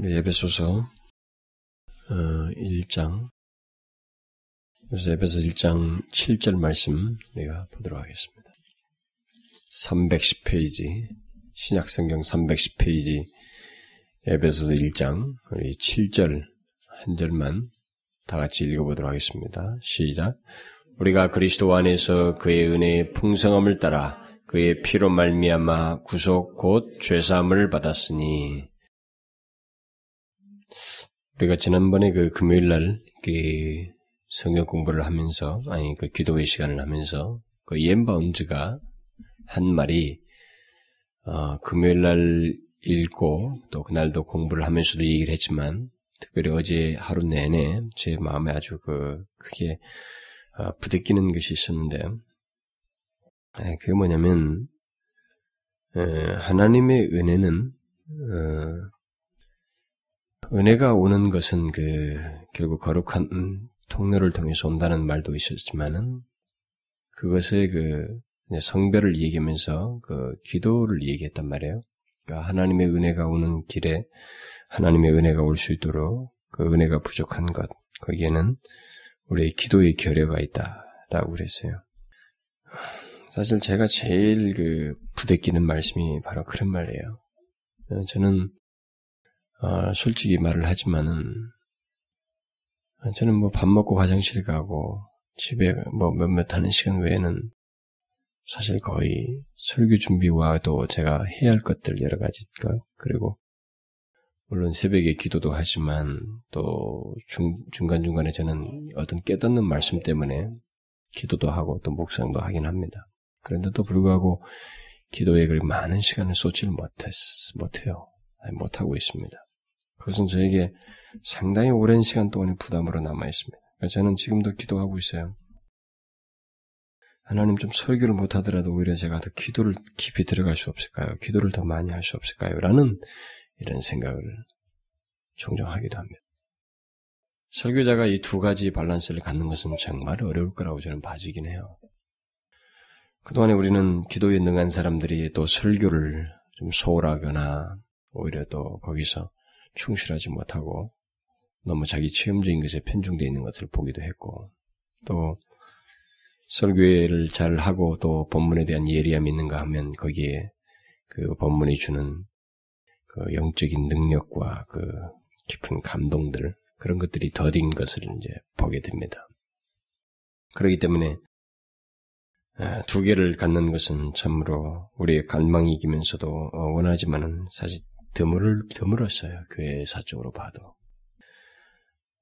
예배소서 어, 1장 그래서 에베소 1장 7절 말씀 우리가 보도록 하겠습니다. 310페이지 신약성경 310페이지 에베소서 1장 우리 7절 한 절만 다 같이 읽어보도록 하겠습니다. 시작. 우리가 그리스도 안에서 그의 은혜의 풍성함을 따라 그의 피로 말미암아 구속 곧 죄사함을 받았으니 우리가 지난번에 그 금요일 날그 성경 공부를 하면서 아니 그 기도의 시간을 하면서 그 이엠바운즈가 한 말이 어, 금요일 날 읽고 또 그날도 공부를 하면서도 얘기를 했지만 특별히 어제 하루 내내 제 마음에 아주 그 크게 어, 부대끼는 것이 있었는데 에, 그게 뭐냐면 에, 하나님의 은혜는 어, 은혜가 오는 것은 그 결국 거룩한 통로를 통해서 온다는 말도 있었지만은 그것의 그 성별을 얘기하면서 그 기도를 얘기했단 말이에요. 그러니까 하나님의 은혜가 오는 길에 하나님의 은혜가 올 수 있도록 그 은혜가 부족한 것 거기에는 우리의 기도의 결여가 있다라고 그랬어요. 사실 제가 제일 그 부대끼는 말씀이 바로 그런 말이에요. 저는 어, 솔직히 말을 하지만은 저는 뭐 밥 먹고 화장실 가고 집에 뭐 몇몇 하는 시간 외에는 사실 거의 설교 준비와도 제가 해야 할 것들 여러 가지 것 그리고 물론 새벽에 기도도 하지만 또 중, 중간중간에 저는 어떤 깨닫는 말씀 때문에 기도도 하고 또 묵상도 하긴 합니다. 그런데도 불구하고 기도에 그렇게 많은 시간을 쏟지를 못했, 못해요. 못하고 있습니다. 그것은 저에게 상당히 오랜 시간 동안의 부담으로 남아 있습니다. 저는 지금도 기도하고 있어요. 하나님 좀 설교를 못하더라도 오히려 제가 더 기도를 깊이 들어갈 수 없을까요? 기도를 더 많이 할 수 없을까요? 라는 이런 생각을 종종 하기도 합니다. 설교자가 이 두 가지 밸런스를 갖는 것은 정말 어려울 거라고 저는 봐지긴 해요. 그동안에 우리는 기도에 능한 사람들이 또 설교를 좀 소홀하거나 오히려 또 거기서 충실하지 못하고 너무 자기 체험적인 것에 편중되어 있는 것을 보기도 했고 또 설교를 잘 하고 또 본문에 대한 예리함이 있는가 하면 거기에 그 본문이 주는 그 영적인 능력과 그 깊은 감동들 그런 것들이 더딘 것을 이제 보게 됩니다. 그렇기 때문에 두 개를 갖는 것은 참으로 우리의 갈망이기면서도 어, 원하지만은 사실 드물 드물었어요 교회 사적으로 봐도.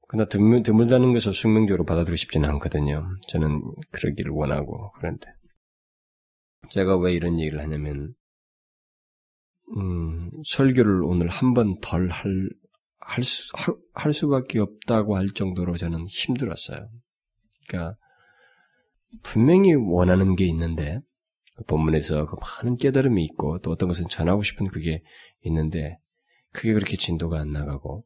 그러나 드물, 드물다는 것을 숙명적으로 받아들이고 싶지는 않거든요. 저는 그러기를 원하고, 그런데. 제가 왜 이런 얘기를 하냐면, 음, 설교를 오늘 한 번 덜 할, 할 수, 할 수밖에 없다고 할 정도로 저는 힘들었어요. 그러니까, 분명히 원하는 게 있는데, 그 본문에서 그 많은 깨달음이 있고, 또 어떤 것은 전하고 싶은 그게 있는데, 그게 그렇게 진도가 안 나가고,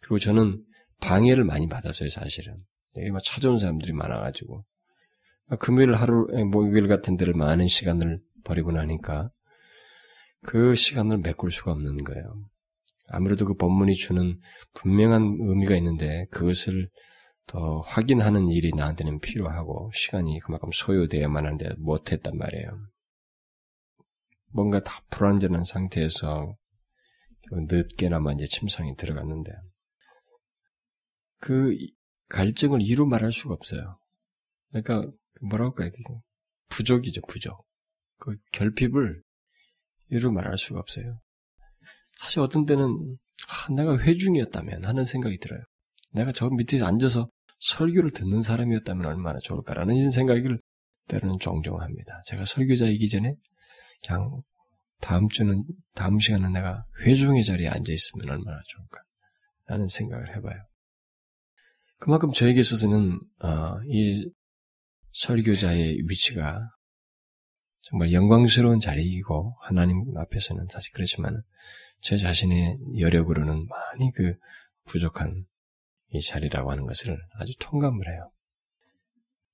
그리고 저는 방해를 많이 받았어요, 사실은. 여기 막 찾아온 사람들이 많아가지고. 금요일 하루, 목요일 같은 데를 많은 시간을 버리고 나니까 그 시간을 메꿀 수가 없는 거예요. 아무래도 그 본문이 주는 분명한 의미가 있는데 그것을 더 확인하는 일이 나한테는 필요하고 시간이 그만큼 소요되어야만 하는데 못했단 말이에요. 뭔가 다 불완전한 상태에서 늦게나마 이제 침상에 들어갔는데 그 갈증을 이루 말할 수가 없어요. 그러니까 그 뭐라고 할까요? 부족이죠, 부족. 그 결핍을 이루 말할 수가 없어요. 사실 어떤 때는 아, 내가 회중이었다면 하는 생각이 들어요. 내가 저 밑에 앉아서 설교를 듣는 사람이었다면 얼마나 좋을까라는 생각을 때로는 종종 합니다. 제가 설교자이기 전에 그냥 다음 주는 다음 시간은 내가 회중의 자리에 앉아 있으면 얼마나 좋을까 라는 생각을 해봐요. 그만큼 저에게 있어서는 어, 이 설교자의 위치가 정말 영광스러운 자리이고 하나님 앞에서는 사실 그렇지만 제 자신의 여력으로는 많이 그 부족한 이 자리라고 하는 것을 아주 통감을 해요.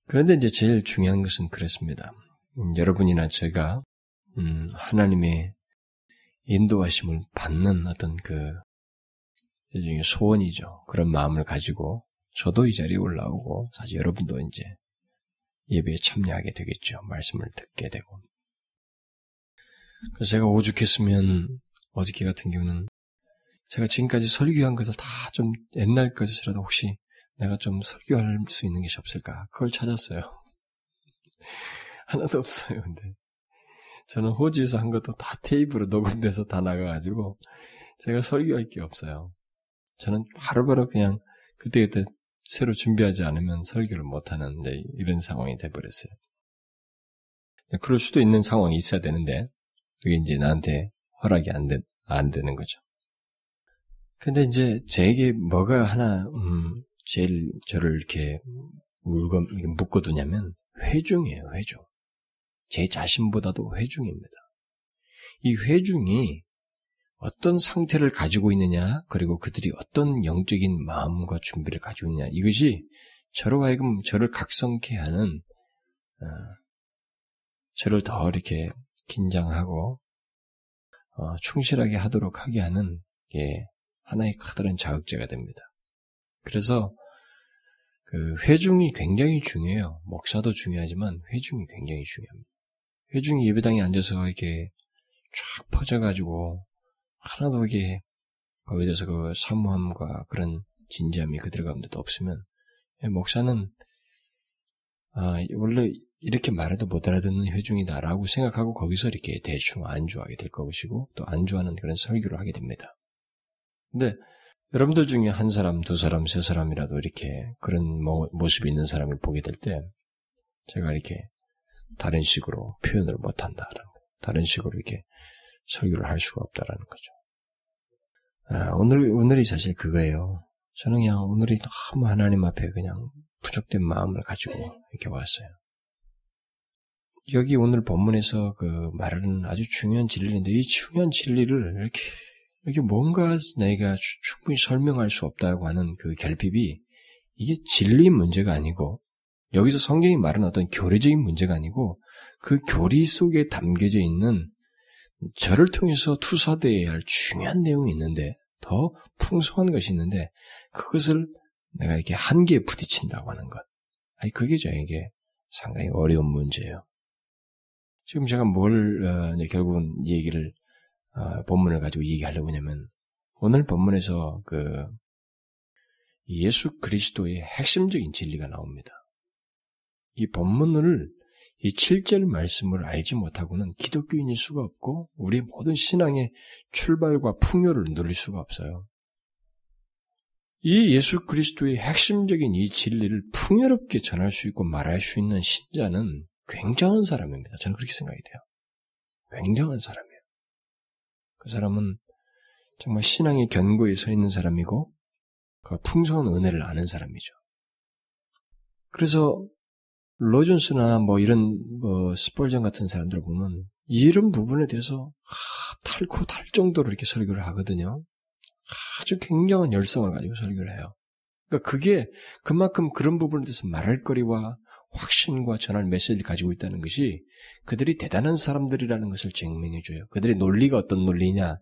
그런데 이제 제일 중요한 것은 그렇습니다. 음, 여러분이나 제가 음, 하나님의 인도하심을 받는 어떤 그 일종의 소원이죠. 그런 마음을 가지고 저도 이 자리에 올라오고 사실 여러분도 이제 예배에 참여하게 되겠죠. 말씀을 듣게 되고. 그래서 제가 오죽했으면 어저께 같은 경우는 제가 지금까지 설교한 것을 다 좀 옛날 것이라도 혹시 내가 좀 설교할 수 있는 것이 없을까? 그걸 찾았어요. 하나도 없어요, 근데. 저는 호주에서 한 것도 다 테이프로 녹음돼서 다 나가가지고 제가 설교할 게 없어요. 저는 바로바로 그냥 그때 그때 새로 준비하지 않으면 설교를 못하는 이런 상황이 돼버렸어요. 그럴 수도 있는 상황이 있어야 되는데 그게 이제 나한테 허락이 안, 되, 안 되는 거죠. 근데 이제 제게 뭐가 하나 음, 제일 저를 이렇게 물건 묶어두냐면 회중이에요, 회중. 제 자신보다도 회중입니다. 이 회중이 어떤 상태를 가지고 있느냐, 그리고 그들이 어떤 영적인 마음과 준비를 가지고 있느냐, 이것이 저로 하여금 저를 각성케 하는, 어, 저를 더 이렇게 긴장하고, 어, 충실하게 하도록 하게 하는 게 하나의 커다란 자극제가 됩니다. 그래서 그 회중이 굉장히 중요해요. 목사도 중요하지만 회중이 굉장히 중요합니다. 회중이 예배당에 앉아서 이렇게 쫙 퍼져가지고 하나도 이게 거기에 대해서 그 사무함과 그런 진지함이 그들 가운데도 없으면 예, 목사는 아 원래 이렇게 말해도 못 알아듣는 회중이다라고 생각하고 거기서 이렇게 대충 안주하게 될 것이고 또 안주하는 그런 설교를 하게 됩니다. 근데 여러분들 중에 한 사람, 두 사람, 세 사람이라도 이렇게 그런 모습이 있는 사람을 보게 될 때 제가 이렇게 다른 식으로 표현을 못한다라는 다른 식으로 이렇게 설교를 할 수가 없다라는 거죠. 아, 오늘 오늘이 사실 그거예요. 저는 그냥 오늘이 너무 하나님 앞에 그냥 부족된 마음을 가지고 이렇게 왔어요. 여기 오늘 본문에서 그 말하는 아주 중요한 진리인데 이 중요한 진리를 이렇게 이렇게 뭔가 내가 충분히 설명할 수 없다고 하는 그 결핍이 이게 진리 문제가 아니고 여기서 성경이 말하는 어떤 교리적인 문제가 아니고 그 교리 속에 담겨져 있는 저를 통해서 투사되어야 할 중요한 내용이 있는데 더 풍성한 것이 있는데 그것을 내가 이렇게 한계에 부딪힌다고 하는 것. 아니 그게 저에게 상당히 어려운 문제예요. 지금 제가 뭘 어, 결국은 얘기를 어, 본문을 가지고 얘기하려고 하냐면 오늘 본문에서 그 예수 그리스도의 핵심적인 진리가 나옵니다. 이 본문을 이 7절 말씀을 알지 못하고는 기독교인일 수가 없고 우리의 모든 신앙의 출발과 풍요를 누릴 수가 없어요. 이 예수 그리스도의 핵심적인 이 진리를 풍요롭게 전할 수 있고 말할 수 있는 신자는 굉장한 사람입니다. 저는 그렇게 생각이 돼요. 굉장한 사람이에요. 그 사람은 정말 신앙의 견고에 서 있는 사람이고 그 풍성한 은혜를 아는 사람이죠. 그래서 로존스나 뭐 이런 뭐 스펄전 같은 사람들 보면 이런 부분에 대해서 탈코 탈 정도로 이렇게 설교를 하거든요. 아주 굉장한 열성을 가지고 설교를 해요. 그러니까 그게 그만큼 그런 부분에 대해서 말할 거리와 확신과 전할 메시지를 가지고 있다는 것이 그들이 대단한 사람들이라는 것을 증명해줘요. 그들의 논리가 어떤 논리냐,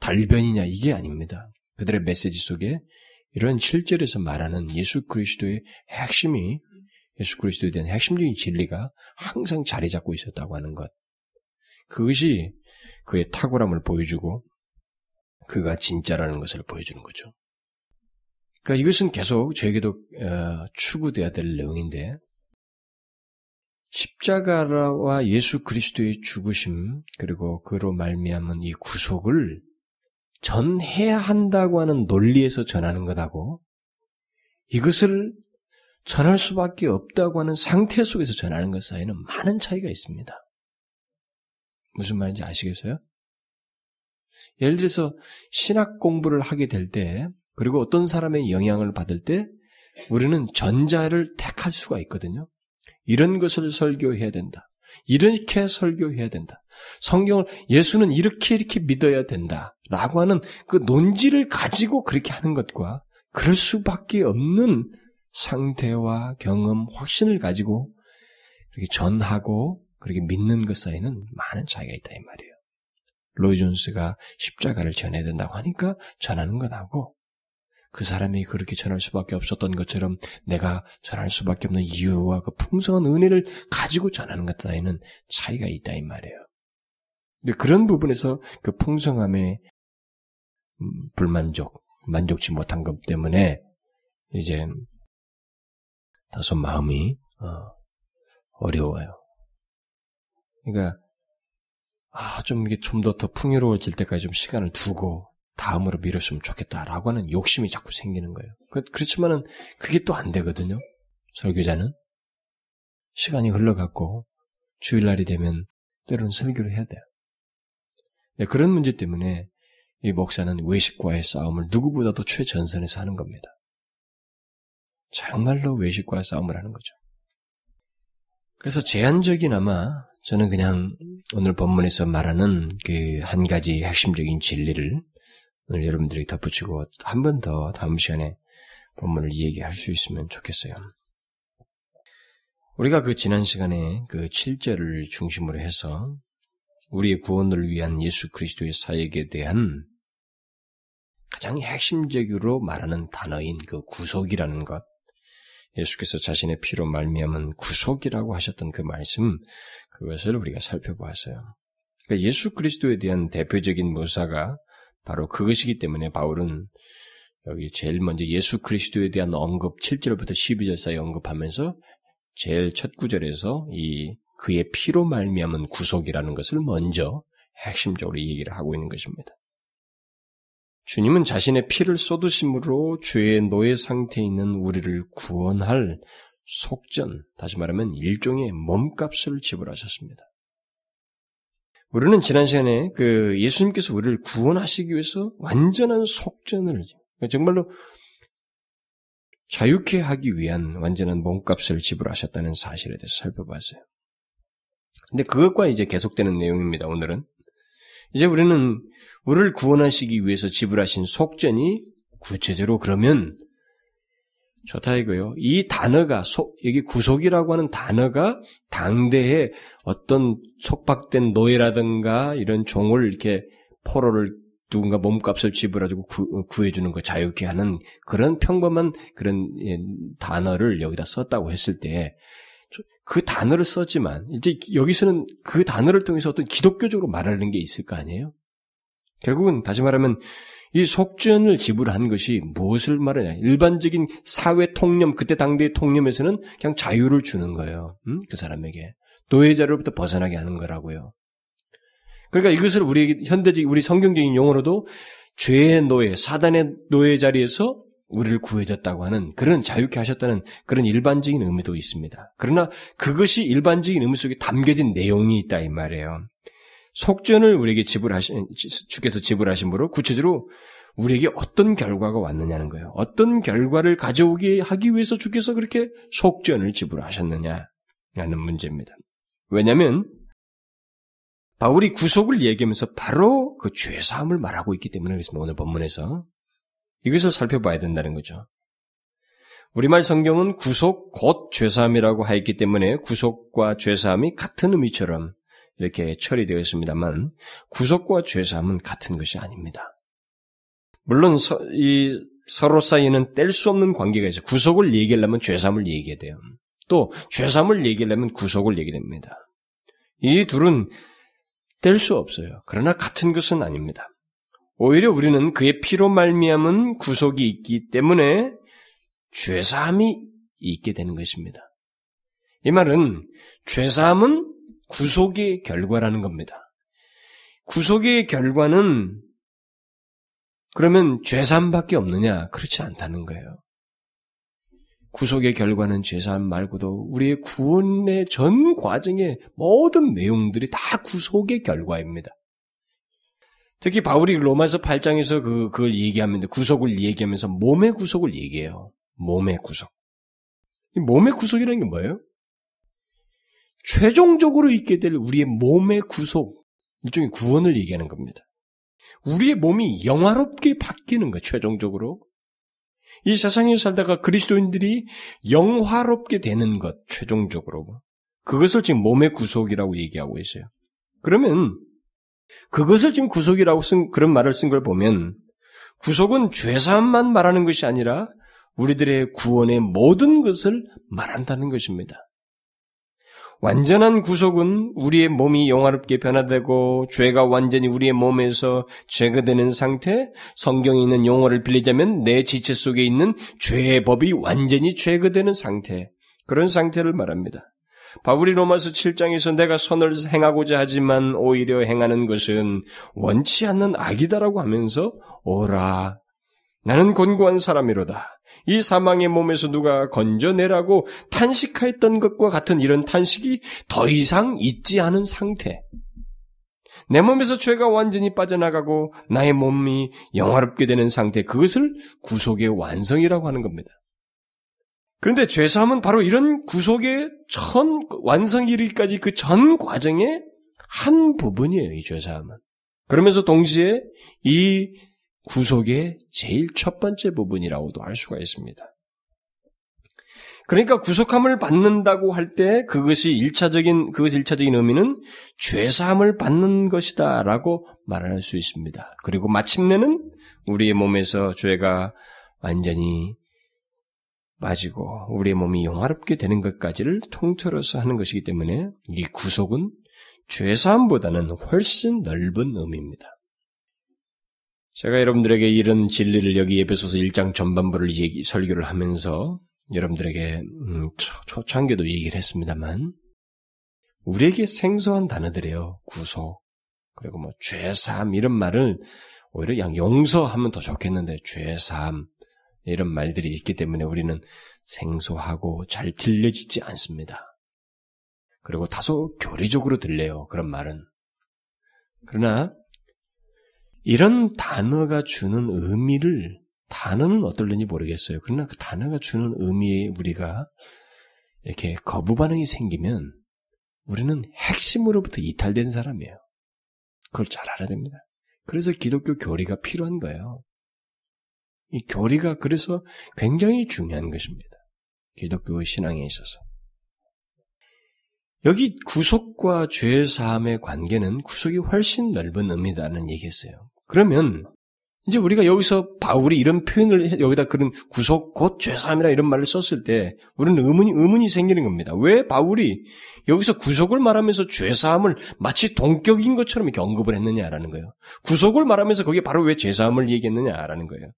달변이냐, 이게 아닙니다. 그들의 메시지 속에 이런 실제에서 말하는 예수 그리스도의 핵심이 예수 그리스도에 대한 핵심적인 진리가 항상 자리 잡고 있었다고 하는 것. 그것이 그의 탁월함을 보여주고 그가 진짜라는 것을 보여주는 거죠. 그러니까 이것은 계속 저에게도 어, 추구돼야 될 내용인데 십자가와 예수 그리스도의 죽으심 그리고 그로 말미암은 이 구속을 전해야 한다고 하는 논리에서 전하는 것하고 이것을 전할 수밖에 없다고 하는 상태 속에서 전하는 것 사이에는 많은 차이가 있습니다. 무슨 말인지 아시겠어요? 예를 들어서 신학 공부를 하게 될 때, 그리고 어떤 사람의 영향을 받을 때, 우리는 전자를 택할 수가 있거든요. 이런 것을 설교해야 된다. 이렇게 설교해야 된다. 성경을 예수는 이렇게 이렇게 믿어야 된다. 라고 하는 그 논지를 가지고 그렇게 하는 것과 그럴 수밖에 없는 상태와 경험, 확신을 가지고 그렇게 전하고 그렇게 믿는 것 사이는 많은 차이가 있다 이 말이에요. 로이 존스가 십자가를 전해야 된다고 하니까 전하는 것하고 그 사람이 그렇게 전할 수밖에 없었던 것처럼 내가 전할 수밖에 없는 이유와 그 풍성한 은혜를 가지고 전하는 것 사이는 차이가 있다 이 말이에요. 그런 부분에서 그 풍성함의 음, 불만족, 만족치 못한 것 때문에 이제 다소 마음이 어, 어려워요. 그러니까 아, 좀 이게 좀 더 더 풍요로워질 때까지 좀 시간을 두고 다음으로 미뤘으면 좋겠다라고 하는 욕심이 자꾸 생기는 거예요. 그, 그렇지만은 그게 또 안 되거든요. 설교자는 시간이 흘러갔고 주일날이 되면 때로는 설교를 해야 돼요. 네, 그런 문제 때문에 이 목사는 외식과의 싸움을 누구보다도 최전선에서 하는 겁니다. 정말로 외식과의 싸움을 하는 거죠. 그래서 제한적이나마 저는 그냥 오늘 본문에서 말하는 그 한 가지 핵심적인 진리를 오늘 여러분들이 덧붙이고 한 번 더 다음 시간에 본문을 이야기할 수 있으면 좋겠어요. 우리가 그 지난 시간에 그 7절을 중심으로 해서 우리의 구원을 위한 예수 그리스도의 사역에 대한 가장 핵심적으로 말하는 단어인 그 구속이라는 것, 예수께서 자신의 피로 말미암은 구속이라고 하셨던 그 말씀, 그것을 우리가 살펴보았어요. 그러니까 예수 그리스도에 대한 대표적인 묘사가 바로 그것이기 때문에 바울은 여기 제일 먼저 예수 그리스도에 대한 언급 7절부터 12절 사이 언급하면서 제일 첫 구절에서 이 그의 피로 말미암은 구속이라는 것을 먼저 핵심적으로 얘기를 하고 있는 것입니다. 주님은 자신의 피를 쏟으심으로 죄의 노예 상태에 있는 우리를 구원할 속전, 다시 말하면 일종의 몸값을 지불하셨습니다. 우리는 지난 시간에 그 예수님께서 우리를 구원하시기 위해서 완전한 속전을 정말로 자유케 하기 위한 완전한 몸값을 지불하셨다는 사실에 대해서 살펴봤어요. 근데 그것과 이제 계속되는 내용입니다. 오늘은 이제 우리는 우리를 구원하시기 위해서 지불하신 속전이 구체적으로 그러면 좋다 이거요. 이 단어가 속 여기 구속이라고 하는 단어가 당대에 어떤 속박된 노예라든가 이런 종을 이렇게 포로를 누군가 몸값을 지불하고 구, 해주는 거 자유케 하는 그런 평범한 그런 예, 단어를 여기다 썼다고 했을 때 그 단어를 썼지만 이제 여기서는 그 단어를 통해서 어떤 기독교적으로 말하는 게 있을 거 아니에요? 결국은 다시 말하면 이 속전을 지불한 것이 무엇을 말하냐? 일반적인 사회 통념, 그때 당대의 통념에서는 그냥 자유를 주는 거예요. 음? 그 사람에게. 노예자로부터 벗어나게 하는 거라고요. 그러니까 이것을 우리 현대적, 우리 성경적인 용어로도 죄의 노예, 사단의 노예 자리에서 우리를 구해줬다고 하는 그런 자유케 하셨다는 그런 일반적인 의미도 있습니다. 그러나 그것이 일반적인 의미 속에 담겨진 내용이 있다 이 말이에요. 속전을 우리에게 지불하신 주께서 지불하신으로 구체적으로 우리에게 어떤 결과가 왔느냐는 거예요. 어떤 결과를 가져오게 하기 위해서 주께서 그렇게 속전을 지불하셨느냐라는 문제입니다. 왜냐하면 바울이 구속을 얘기하면서 바로 그 죄사함을 말하고 있기 때문에 그렇습니다. 오늘 본문에서 이것을 살펴봐야 된다는 거죠. 우리말 성경은 구속 곧 죄사함이라고 하였기 때문에 구속과 죄사함이 같은 의미처럼 이렇게 처리되어 있습니다만 구속과 죄사함은 같은 것이 아닙니다. 물론 서, 이 서로 사이에는 뗄 수 없는 관계가 있어요. 구속을 얘기하려면 죄사함을 얘기해야 돼요. 또 죄사함을 얘기하려면 구속을 얘기됩니다. 이 둘은 뗄 수 없어요. 그러나 같은 것은 아닙니다. 오히려 우리는 그의 피로 말미암은 구속이 있기 때문에 죄사함이 있게 되는 것입니다. 이 말은 죄사함은 구속의 결과라는 겁니다. 구속의 결과는 그러면 죄사함밖에 없느냐? 그렇지 않다는 거예요. 구속의 결과는 죄사함 말고도 우리의 구원의 전 과정의 모든 내용들이 다 구속의 결과입니다. 특히 바울이 로마서 8장에서 그, 그걸 얘기하면서 구속을 얘기하면서 몸의 구속을 얘기해요. 몸의 구속. 이 몸의 구속이라는 게 뭐예요? 최종적으로 있게 될 우리의 몸의 구속, 일종의 구원을 얘기하는 겁니다. 우리의 몸이 영화롭게 바뀌는 것, 최종적으로. 이 세상에 살다가 그리스도인들이 영화롭게 되는 것, 최종적으로. 그것을 지금 몸의 구속이라고 얘기하고 있어요. 그러면 그것을 지금 구속이라고 쓴 그런 말을 쓴 걸 보면 구속은 죄사함만 말하는 것이 아니라 우리들의 구원의 모든 것을 말한다는 것입니다. 완전한 구속은 우리의 몸이 영화롭게 변화되고 죄가 완전히 우리의 몸에서 제거되는 상태, 성경에 있는 용어를 빌리자면 내 지체 속에 있는 죄의 법이 완전히 제거되는 상태, 그런 상태를 말합니다. 바울이 로마서 7장에서 내가 선을 행하고자 하지만 오히려 행하는 것은 원치 않는 악이다라고 하면서 오라 나는 곤고한 사람이로다. 이 사망의 몸에서 누가 건져내라고 탄식하였던 것과 같은 이런 탄식이 더 이상 있지 않은 상태. 내 몸에서 죄가 완전히 빠져나가고 나의 몸이 영화롭게 되는 상태, 그것을 구속의 완성이라고 하는 겁니다. 그런데 죄사함은 바로 이런 구속의 전 완성 이르기까지 그 전 과정의 한 부분이에요, 이 죄사함은. 그러면서 동시에 이 구속의 제일 첫 번째 부분이라고도 할 수가 있습니다. 그러니까 구속함을 받는다고 할 때 그것이 일차적인 그것이 일차적인 의미는 죄사함을 받는 것이다라고 말할 수 있습니다. 그리고 마침내는 우리의 몸에서 죄가 완전히 빠지고 우리의 몸이 영화롭게 되는 것까지를 통틀어서 하는 것이기 때문에 이 구속은 죄사함보다는 훨씬 넓은 의미입니다. 제가 여러분들에게 이런 진리를 여기 에베소서 1장 전반부를 얘기 설교를 하면서 여러분들에게 음, 초, 창기도 얘기를 했습니다만 우리에게 생소한 단어들이에요. 구속 그리고 뭐 죄사함 이런 말을 오히려 그냥 용서하면 더 좋겠는데 죄사함 이런 말들이 있기 때문에 우리는 생소하고 잘 들려지지 않습니다. 그리고 다소 교리적으로 들려요. 그런 말은. 그러나 이런 단어가 주는 의미를 단어는 어떨는지 모르겠어요. 그러나 그 단어가 주는 의미에 우리가 이렇게 거부 반응이 생기면 우리는 핵심으로부터 이탈된 사람이에요. 그걸 잘 알아야 됩니다. 그래서 기독교 교리가 필요한 거예요. 이 교리가 그래서 굉장히 중요한 것입니다. 기독교 신앙에 있어서. 여기 구속과 죄 사함의 관계는 구속이 훨씬 넓은 의미다는 얘기했어요. 그러면 이제 우리가 여기서 바울이 이런 표현을 여기다 그런 구속 곧 죄사함이라 이런 말을 썼을 때 우리는 의문이 의문이 생기는 겁니다. 왜 바울이 여기서 구속을 말하면서 죄사함을 마치 동격인 것처럼 이렇게 언급을 했느냐라는 거예요. 구속을 말하면서 거기에 바로 왜 죄사함을 얘기했느냐라는 거예요.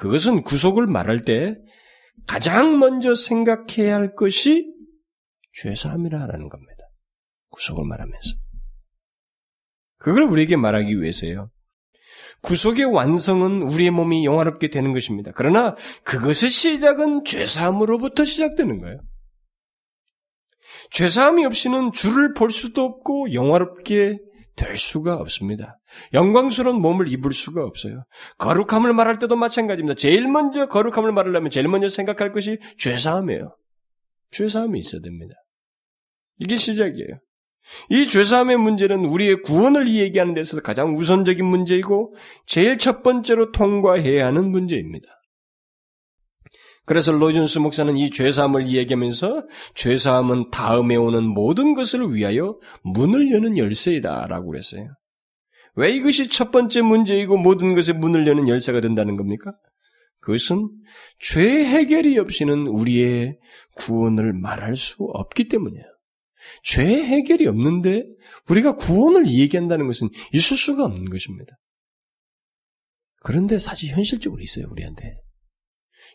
그것은 구속을 말할 때 가장 먼저 생각해야 할 것이 죄사함이라는 겁니다. 구속을 말하면서. 그걸 우리에게 말하기 위해서요. 구속의 완성은 우리의 몸이 영화롭게 되는 것입니다. 그러나 그것의 시작은 죄사함으로부터 시작되는 거예요. 죄사함이 없이는 주를 볼 수도 없고 영화롭게 될 수가 없습니다. 영광스러운 몸을 입을 수가 없어요. 거룩함을 말할 때도 마찬가지입니다. 제일 먼저 거룩함을 말하려면 제일 먼저 생각할 것이 죄사함이에요. 죄사함이 있어야 됩니다. 이게 시작이에요. 이 죄사함의 문제는 우리의 구원을 얘기하는 데 있어서 가장 우선적인 문제이고 제일 첫 번째로 통과해야 하는 문제입니다. 그래서 로준스 목사는 이 죄사함을 이야기하면서 죄사함은 다음에 오는 모든 것을 위하여 문을 여는 열쇠이다라고 그랬어요. 왜 이것이 첫 번째 문제이고 모든 것에 문을 여는 열쇠가 된다는 겁니까? 그것은 죄 해결이 없이는 우리의 구원을 말할 수 없기 때문이에요. 죄 해결이 없는데 우리가 구원을 얘기한다는 것은 있을 수가 없는 것입니다. 그런데 사실 현실적으로 있어요, 우리한테.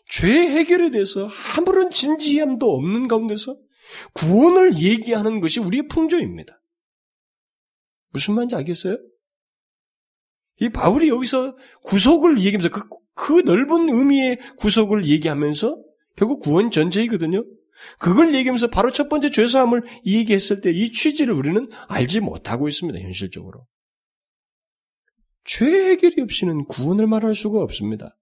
죄 해결에 대해서 아무런 진지함도 없는 가운데서 구원을 얘기하는 것이 우리의 풍조입니다. 무슨 말인지 알겠어요? 이 바울이 여기서 구속을 얘기하면서 그, 그 넓은 의미의 구속을 얘기하면서 결국 구원 전체이거든요. 그걸 얘기하면서 바로 첫 번째 죄사함을 얘기했을 때 이 취지를 우리는 알지 못하고 있습니다. 현실적으로. 죄 해결이 없이는 구원을 말할 수가 없습니다.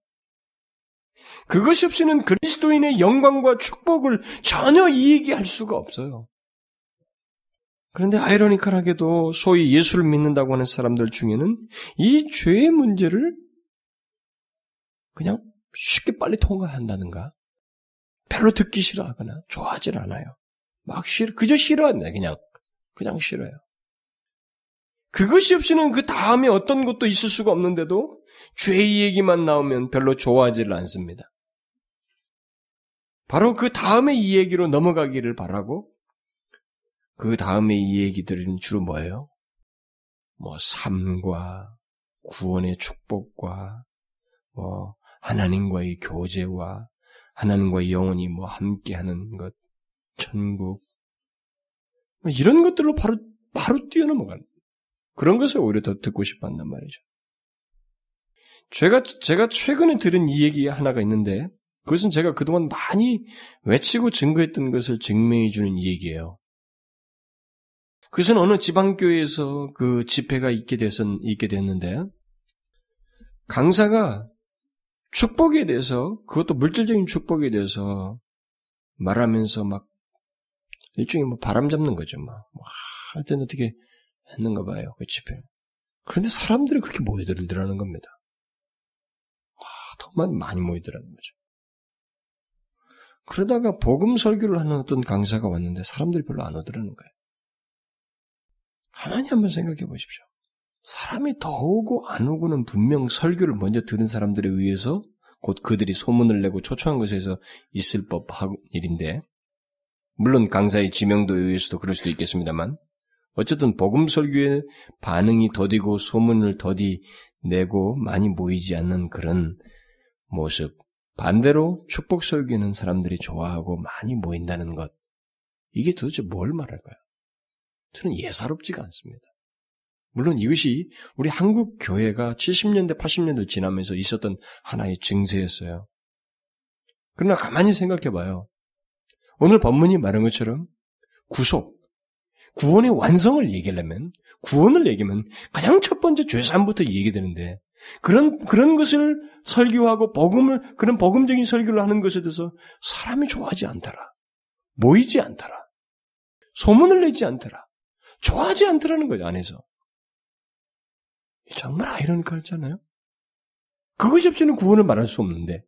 그것이 없이는 그리스도인의 영광과 축복을 전혀 얘기할 수가 없어요. 그런데 아이러니컬하게도 소위 예수를 믿는다고 하는 사람들 중에는 이 죄의 문제를 그냥 쉽게 빨리 통과한다는가? 별로 듣기 싫어하거나 좋아하질 않아요. 막 싫어, 그저 싫어합니다. 그냥 그냥 싫어요. 그것이 없이는 그 다음에 어떤 것도 있을 수가 없는데도 죄의 얘기만 나오면 별로 좋아하지를 않습니다. 바로 그 다음에 이 얘기로 넘어가기를 바라고 그 다음에 이 얘기들은 주로 뭐예요? 뭐 삶과 구원의 축복과 뭐 하나님과의 교제와 하나님과 영원히 뭐 함께하는 것, 천국 뭐 이런 것들로 바로 바로 뛰어넘어가는 그런 것을 오히려 더 듣고 싶었단 말이죠. 제가 제가 최근에 들은 이 얘기 하나가 있는데 그것은 제가 그동안 많이 외치고 증거했던 것을 증명해 주는 얘기예요. 그것은 어느 지방교회에서 그 집회가 있게 됐, 있게 됐는데, 강사가 축복에 대해서, 그것도 물질적인 축복에 대해서 말하면서 막, 일종의 뭐 바람 잡는 거죠, 막. 뭐 하여튼 어떻게 했는가 봐요, 그 집회. 그런데 사람들이 그렇게 모여들더라는 겁니다. 와, 더 많이 모이더라는 거죠. 그러다가 복음 설교를 하는 어떤 강사가 왔는데 사람들이 별로 안 오더라는 거예요. 가만히 한번 생각해 보십시오. 사람이 더 오고 안 오고는 분명 설교를 먼저 들은 사람들에 의해서 곧 그들이 소문을 내고 초청한 것에서 있을 법한 일인데, 물론 강사의 지명도에 의해서도 그럴 수도 있겠습니다만, 어쨌든 복음 설교의 반응이 더디고 소문을 더디 내고 많이 모이지 않는 그런 모습, 반대로 축복 설교는 사람들이 좋아하고 많이 모인다는 것. 이게 도대체 뭘 말할까요? 저는 예사롭지가 않습니다. 물론 이것이 우리 한국 교회가 70년대, 80년대 지나면서 있었던 하나의 증세였어요. 그러나 가만히 생각해 봐요. 오늘 본문이 말한 것처럼 구속, 구원의 완성을 얘기하려면, 구원을 얘기하면 가장 첫 번째 죄산부터 얘기되는데, 그런, 그런 것을 설교하고 복음을, 그런 복음적인 설교를 하는 것에 대해서 사람이 좋아하지 않더라. 모이지 않더라. 소문을 내지 않더라. 좋아하지 않더라는 거죠, 안에서. 정말 아이러니컬잖아요? 그것이 없이는 구원을 말할 수 없는데,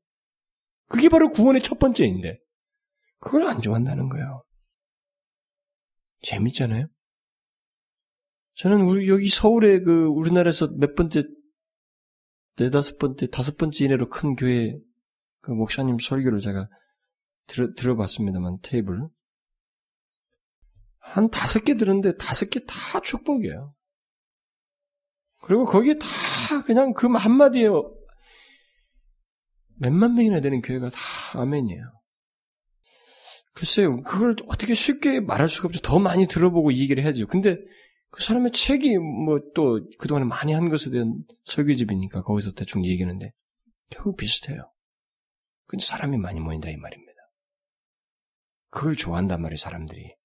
그게 바로 구원의 첫 번째인데, 그걸 안 좋아한다는 거예요. 재밌잖아요? 저는 우리 여기 서울에 그 우리나라에서 몇 번째 네다섯 번째, 다섯 번째 이내로 큰 교회 그 목사님 설교를 제가 들어, 들어봤습니다만 테이블 한 다섯 개 들었는데 다섯 개 다 축복이에요. 그리고 거기에 다 그냥 그 한마디에 몇만 명이나 되는 교회가 다 아멘이에요. 글쎄요, 그걸 어떻게 쉽게 말할 수가 없죠. 더 많이 들어보고 이 얘기를 해야죠. 근데 그 사람의 책이 뭐 또 그동안에 많이 한 것에 대한 설교집이니까 거기서 대충 얘기하는데 결국 비슷해요. 근데 사람이 많이 모인다 이 말입니다. 그걸 좋아한단 말이에요, 사람들이.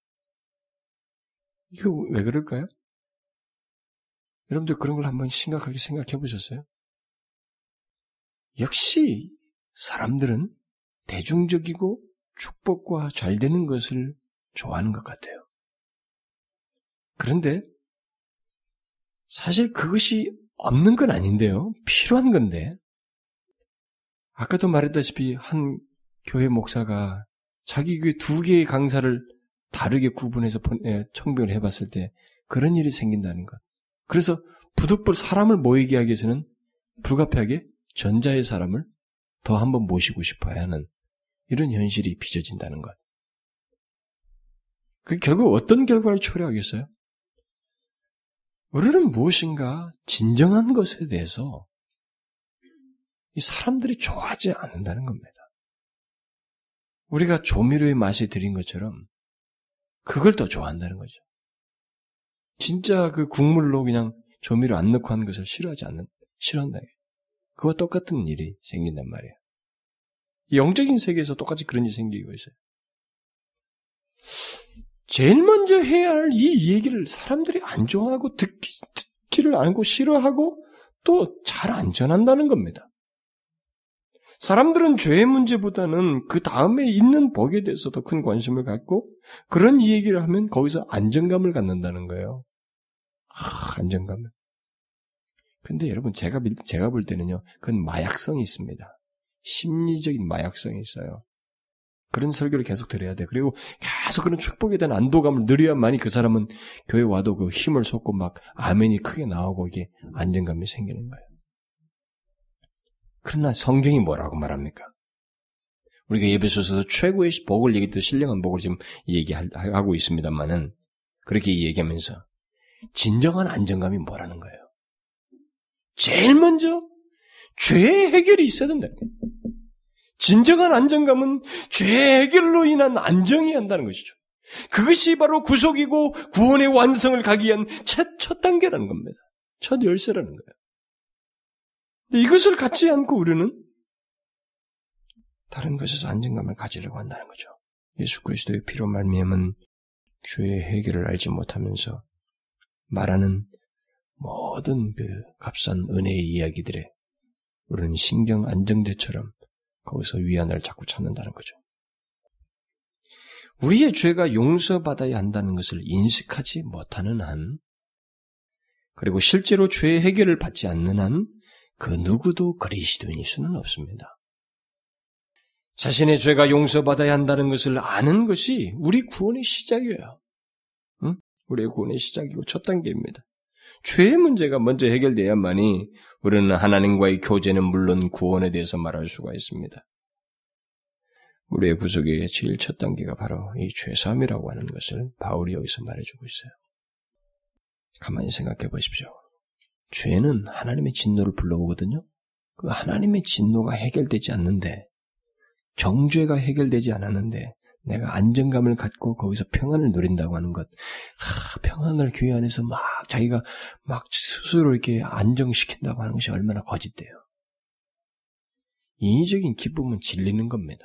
이거 왜 그럴까요? 여러분들 그런 걸 한번 심각하게 생각해 보셨어요? 역시 사람들은 대중적이고 축복과 잘 되는 것을 좋아하는 것 같아요. 그런데 사실 그것이 없는 건 아닌데요. 필요한 건데. 아까도 말했다시피 한 교회 목사가 자기 교회 두 개의 강사를 다르게 구분해서 예, 청빙을 해봤을 때 그런 일이 생긴다는 것. 그래서 부득불 사람을 모이게 하기 위해서는 불가피하게 전자의 사람을 더 한번 모시고 싶어야 하는 이런 현실이 빚어진다는 것. 그 결국 어떤 결과를 초래하겠어요? 우리는 무엇인가 진정한 것에 대해서 이 사람들이 좋아하지 않는다는 겁니다. 우리가 조미료의 맛이 들인 것처럼 그걸 더 좋아한다는 거죠. 진짜 그 국물로 그냥 조미료 안 넣고 하는 것을 싫어하지 않는, 싫어한다. 그와 똑같은 일이 생긴단 말이에요. 영적인 세계에서 똑같이 그런 일이 생기고 있어요. 제일 먼저 해야 할 이 얘기를 사람들이 안 좋아하고 듣기, 듣지를 않고 싫어하고 또 잘 안 전한다는 겁니다. 사람들은 죄의 문제보다는 그 다음에 있는 복에 대해서 더 큰 관심을 갖고 그런 얘기를 하면 거기서 안정감을 갖는다는 거예요. 아, 안정감을. 근데 여러분 제가 제가 볼 때는요, 그건 마약성이 있습니다. 심리적인 마약성이 있어요. 그런 설교를 계속 들어야 돼. 그리고 계속 그런 축복에 대한 안도감을 누려야만이 그 사람은 교회 와도 그 힘을 쏟고 막 아멘이 크게 나오고 이게 안정감이 생기는 거예요. 그러나 성경이 뭐라고 말합니까? 우리가 예배소서도 최고의 복을 얘기했듯 신령한 복을 지금 얘기하고 있습니다만은 그렇게 얘기하면서 진정한 안정감이 뭐라는 거예요? 제일 먼저 죄의 해결이 있어야 거예요. 진정한 안정감은 죄의 해결로 인한 안정이 한다는 것이죠. 그것이 바로 구속이고 구원의 완성을 가기 위한 첫, 첫 단계라는 겁니다. 첫 열쇠라는 거예요. 근데 이것을 갖지 않고 우리는 다른 것에서 안정감을 가지려고 한다는 거죠. 예수 그리스도의 피로 말미암은 죄의 해결을 알지 못하면서 말하는 모든 그 값싼 은혜의 이야기들에 우리는 신경 안정제처럼 거기서 위안을 자꾸 찾는다는 거죠. 우리의 죄가 용서받아야 한다는 것을 인식하지 못하는 한, 그리고 실제로 죄의 해결을 받지 않는 한, 그 누구도 그리스도인일 수는 없습니다. 자신의 죄가 용서받아야 한다는 것을 아는 것이 우리 구원의 시작이에요. 응? 우리의 구원의 시작이고 첫 단계입니다. 죄의 문제가 먼저 해결돼야만이 우리는 하나님과의 교제는 물론 구원에 대해서 말할 수가 있습니다. 우리의 구속의 제일 첫 단계가 바로 이 죄사함이라고 하는 것을 바울이 여기서 말해주고 있어요. 가만히 생각해 보십시오. 죄는 하나님의 진노를 불러오거든요. 그 하나님의 진노가 해결되지 않는데 정죄가 해결되지 않았는데 내가 안정감을 갖고 거기서 평안을 누린다고 하는 것, 하, 평안을 교회 안에서 막 자기가 막 스스로 이렇게 안정시킨다고 하는 것이 얼마나 거짓돼요. 인위적인 기쁨은 질리는 겁니다.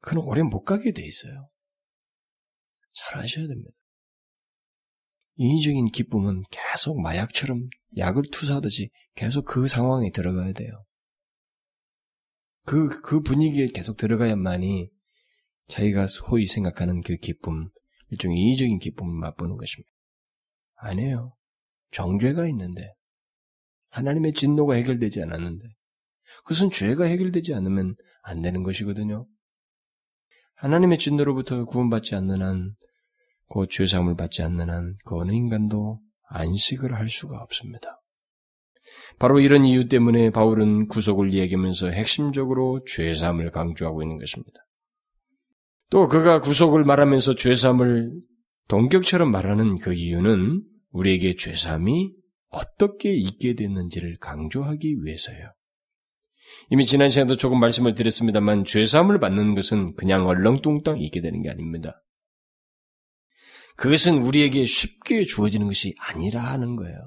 그는 오래 못 가게 돼 있어요. 잘 아셔야 됩니다. 인위적인 기쁨은 계속 마약처럼 약을 투사하듯이 계속 그 상황에 들어가야 돼요. 그, 그 분위기에 계속 들어가야만이 자기가 소위 생각하는 그 기쁨, 일종의 이의적인 기쁨을 맛보는 것입니다. 아니에요. 정죄가 있는데, 하나님의 진노가 해결되지 않았는데, 그것은 죄가 해결되지 않으면 안 되는 것이거든요. 하나님의 진노로부터 구원받지 않는 한, 그 죄사함을 받지 않는 한, 그 어느 인간도 안식을 할 수가 없습니다. 바로 이런 이유 때문에 바울은 구속을 이야기하면서 핵심적으로 죄사함을 강조하고 있는 것입니다. 또 그가 구속을 말하면서 죄사함을 동격처럼 말하는 그 이유는 우리에게 죄사함이 어떻게 있게 됐는지를 강조하기 위해서예요. 이미 지난 시간도 조금 말씀을 드렸습니다만 죄사함을 받는 것은 그냥 얼렁뚱땅 있게 되는 게 아닙니다. 그것은 우리에게 쉽게 주어지는 것이 아니라는 거예요.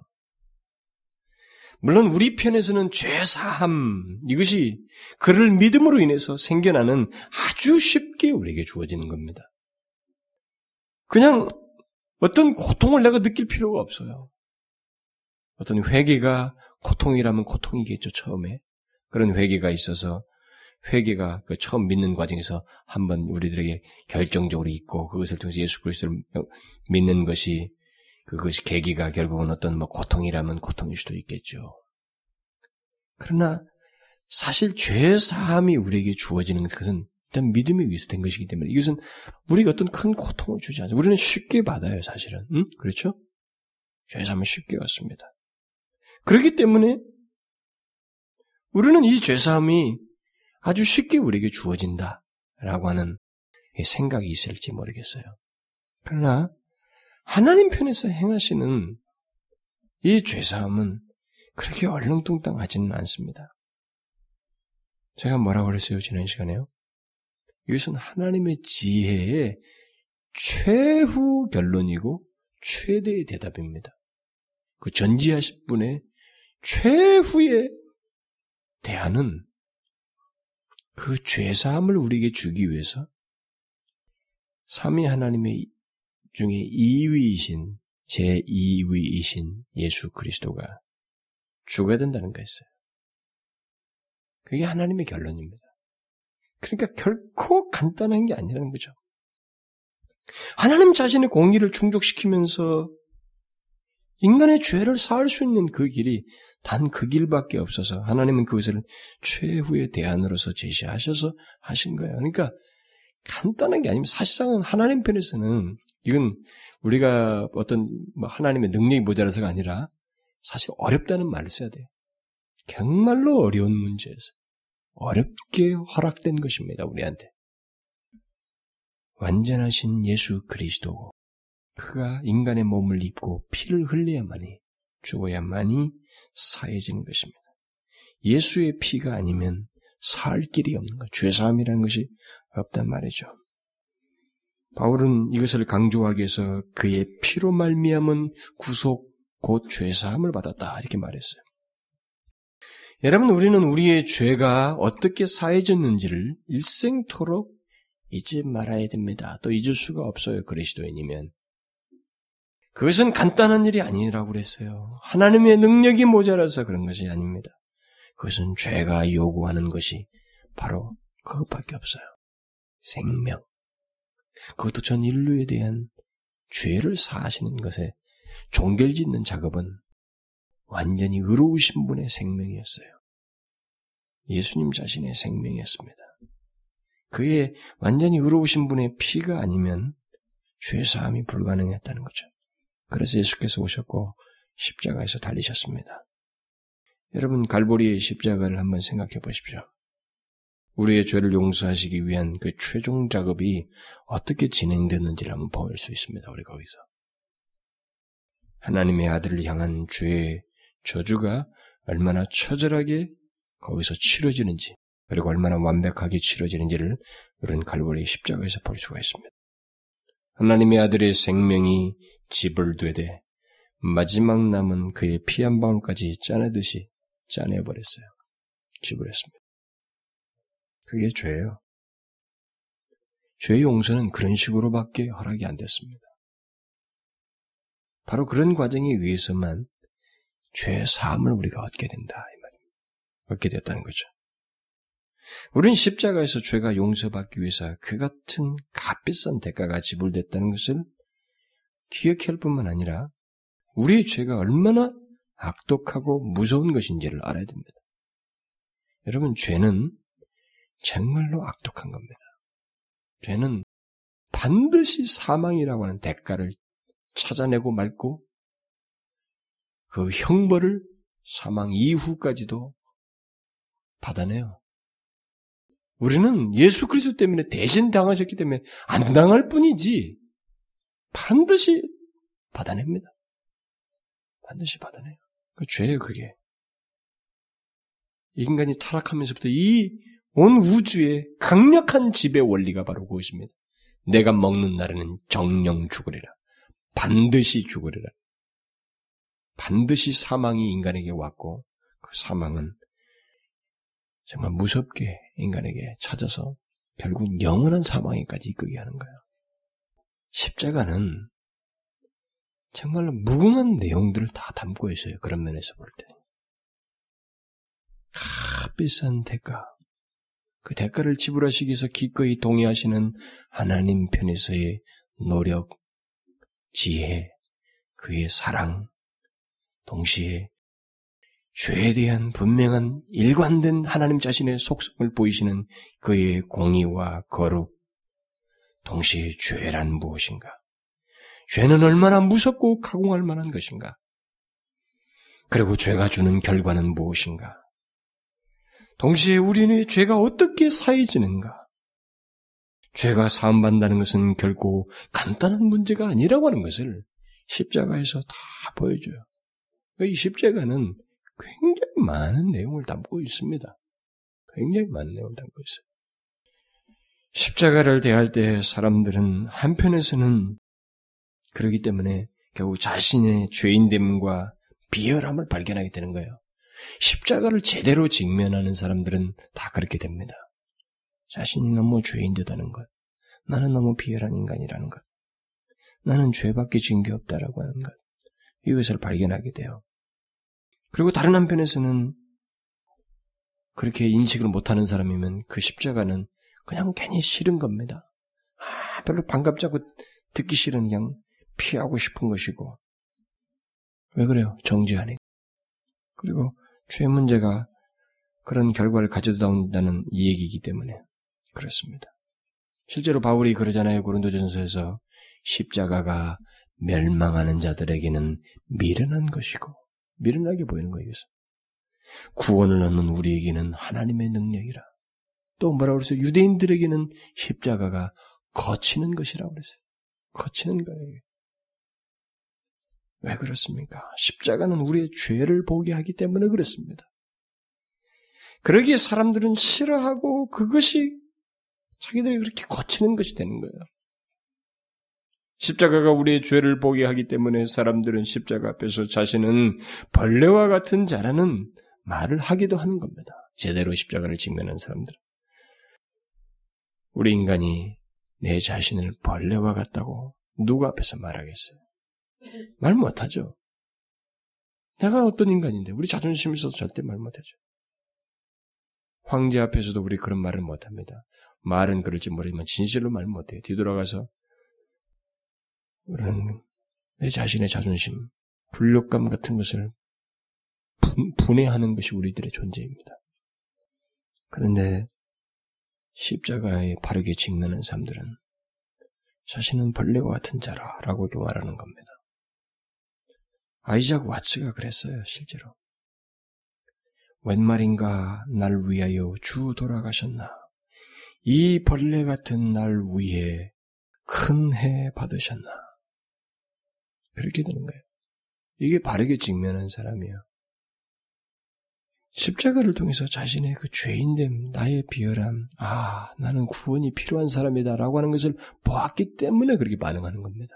물론 우리 편에서는 죄사함 이것이 그를 믿음으로 인해서 생겨나는 아주 쉽게 우리에게 주어지는 겁니다. 그냥 어떤 고통을 내가 느낄 필요가 없어요. 어떤 회개가 고통이라면 고통이겠죠 처음에 그런 회개가 있어서 회개가 그 처음 믿는 과정에서 한번 우리들에게 결정적으로 있고 그것을 통해서 예수 그리스도를 믿는 것이 그것이 계기가 결국은 어떤 뭐 고통이라면 고통일 수도 있겠죠. 그러나 사실 죄 사함이 우리에게 주어지는 것은 일단 믿음에 의해서 된 것이기 때문에 이것은 우리가 어떤 큰 고통을 주지 않죠. 우리는 쉽게 받아요, 사실은. 응? 그렇죠? 죄 사함은 쉽게 얻습니다. 그렇기 때문에 우리는 이 죄 사함이 아주 쉽게 우리에게 주어진다라고 하는 생각이 있을지 모르겠어요. 그러나 하나님 편에서 행하시는 이 죄사함은 그렇게 얼렁뚱땅하지는 않습니다. 제가 뭐라고 그랬어요, 지난 시간에요? 이것은 하나님의 지혜의 최후 결론이고 최대의 대답입니다. 그 전지하실 분의 최후의 대안은 그 죄사함을 우리에게 주기 위해서 삼위 하나님의 중에 2위이신 제2위이신 예수 그리스도가 죽어야 된다는 거였어요. 그게 하나님의 결론입니다. 그러니까 결코 간단한 게 아니라는 거죠. 하나님 자신의 공의를 충족시키면서 인간의 죄를 사할 수 있는 그 길이 단 그 길밖에 없어서 하나님은 그것을 최후의 대안으로서 제시하셔서 하신 거예요. 그러니까 간단한 게 아니면 사실상은 하나님 편에서는 이건 우리가 어떤 뭐 하나님의 능력이 모자라서가 아니라 사실 어렵다는 말을 써야 돼요. 정말로 어려운 문제에서 어렵게 허락된 것입니다. 우리한테. 완전하신 예수 그리스도 그가 인간의 몸을 입고 피를 흘려야만이 죽어야만이 사해지는 것입니다. 예수의 피가 아니면 살 길이 없는 것, 죄사함이라는 것이 없단 말이죠. 바울은 이것을 강조하기 위해서 그의 피로 말미암은 구속 곧 죄사함을 받았다 이렇게 말했어요. 여러분 우리는 우리의 죄가 어떻게 사해졌는지를 일생토록 잊지 말아야 됩니다. 또 잊을 수가 없어요. 그리스도인이면. 그것은 간단한 일이 아니라고 그랬어요. 하나님의 능력이 모자라서 그런 것이 아닙니다. 그것은 죄가 요구하는 것이 바로 그것밖에 없어요. 생명. 그것도 전 인류에 대한 죄를 사하시는 것에 종결 짓는 작업은 완전히 의로우신 분의 생명이었어요. 예수님 자신의 생명이었습니다. 그의 완전히 의로우신 분의 피가 아니면 죄사함이 불가능했다는 거죠. 그래서 예수께서 오셨고 십자가에서 달리셨습니다. 여러분 갈보리의 십자가를 한번 생각해 보십시오. 우리의 죄를 용서하시기 위한 그 최종 작업이 어떻게 진행됐는지를 한번 볼 수 있습니다. 우리 거기서 하나님의 아들을 향한 죄의 저주가 얼마나 처절하게 거기서 치러지는지 그리고 얼마나 완벽하게 치러지는지를 우리는 갈보리 십자가에서 볼 수가 있습니다. 하나님의 아들의 생명이 집을 되되 마지막 남은 그의 피 한 방울까지 짜내듯이 짜내버렸어요. 집을 했습니다. 그게 죄예요. 죄 용서는 그런 식으로밖에 허락이 안 됐습니다. 바로 그런 과정에 의해서만 죄 사함을 우리가 얻게 된다 이 말입니다. 얻게 됐다는 거죠. 우리는 십자가에서 죄가 용서받기 위해서 그 같은 값비싼 대가가 지불됐다는 것을 기억할 뿐만 아니라 우리의 죄가 얼마나 악독하고 무서운 것인지를 알아야 됩니다. 여러분, 죄는 정말로 악독한 겁니다. 죄는 반드시 사망이라고 하는 대가를 찾아내고 말고 그 형벌을 사망 이후까지도 받아내요. 우리는 예수 그리스도 때문에 대신 당하셨기 때문에 안 당할 뿐이지 반드시 받아냅니다. 반드시 받아내요. 그 죄예요, 그게. 인간이 타락하면서부터 이 온 우주의 강력한 지배 원리가 바로 그것입니다. 내가 먹는 날에는 정령 죽으리라. 반드시 죽으리라. 반드시 사망이 인간에게 왔고 그 사망은 정말 무섭게 인간에게 찾아서 결국 영원한 사망에까지 이끌게 하는 거예요. 십자가는 정말로 무궁한 내용들을 다 담고 있어요. 그런 면에서 볼 때. 값비싼 대가. 그 대가를 지불하시기 위해서 기꺼이 동의하시는 하나님 편에서의 노력, 지혜, 그의 사랑, 동시에 죄에 대한 분명한 일관된 하나님 자신의 속성을 보이시는 그의 공의와 거룩, 동시에 죄란 무엇인가? 죄는 얼마나 무섭고 가공할 만한 것인가? 그리고 죄가 주는 결과는 무엇인가? 동시에 우리는 죄가 어떻게 사해지는가? 죄가 사함받는다는 것은 결코 간단한 문제가 아니라고 하는 것을 십자가에서 다 보여줘요. 이 십자가는 굉장히 많은 내용을 담고 있습니다. 굉장히 많은 내용을 담고 있어요. 십자가를 대할 때 사람들은 한편에서는 그러기 때문에 결국 자신의 죄인됨과 비열함을 발견하게 되는 거예요. 십자가를 제대로 직면하는 사람들은 다 그렇게 됩니다. 자신이 너무 죄인되다는 것, 나는 너무 비열한 인간이라는 것, 나는 죄밖에 진 게 없다라고 하는 것, 이것을 발견하게 돼요. 그리고 다른 한편에서는 그렇게 인식을 못하는 사람이면 그 십자가는 그냥 괜히 싫은 겁니다. 아, 별로 반갑지 않고 듣기 싫은 그냥 피하고 싶은 것이고 왜 그래요? 정죄하니. 그리고 죄 문제가 그런 결과를 가져다 온다는 이 얘기이기 때문에 그렇습니다. 실제로 바울이 그러잖아요. 고린도전서에서 십자가가 멸망하는 자들에게는 미련한 것이고 미련하게 보이는 거예요. 구원을 얻는 우리에게는 하나님의 능력이라. 또 뭐라고 그랬어요? 유대인들에게는 십자가가 거치는 것이라고 그랬어요. 거치는 거예요. 왜 그렇습니까? 십자가는 우리의 죄를 보게 하기 때문에 그렇습니다. 그러기에 사람들은 싫어하고 그것이 자기들이 그렇게 거치는 것이 되는 거예요. 십자가가 우리의 죄를 보게 하기 때문에 사람들은 십자가 앞에서 자신은 벌레와 같은 자라는 말을 하기도 하는 겁니다. 제대로 십자가를 직면한 사람들은. 우리 인간이 내 자신을 벌레와 같다고 누구 앞에서 말하겠어요? 말 못하죠. 내가 어떤 인간인데 우리 자존심 있어서 절대 말 못하죠. 황제 앞에서도 우리 그런 말을 못합니다. 말은 그럴지 모르지만 진실로 말 못해요. 뒤돌아가서 우리는 내 자신의 자존심, 불력감 같은 것을 분, 분해하는 것이 우리들의 존재입니다. 그런데 십자가에 바르게 직면한 사람들은 자신은 벌레와 같은 자라라고 이렇게 말하는 겁니다. 아이작 와츠가 그랬어요, 실제로. 웬 말인가 날 위하여 주 돌아가셨나? 이 벌레 같은 날 위해 큰 해 받으셨나? 그렇게 되는 거예요. 이게 바르게 직면한 사람이에요. 십자가를 통해서 자신의 그 죄인됨, 나의 비열함, 아, 나는 구원이 필요한 사람이다라고 하는 것을 보았기 때문에 그렇게 반응하는 겁니다.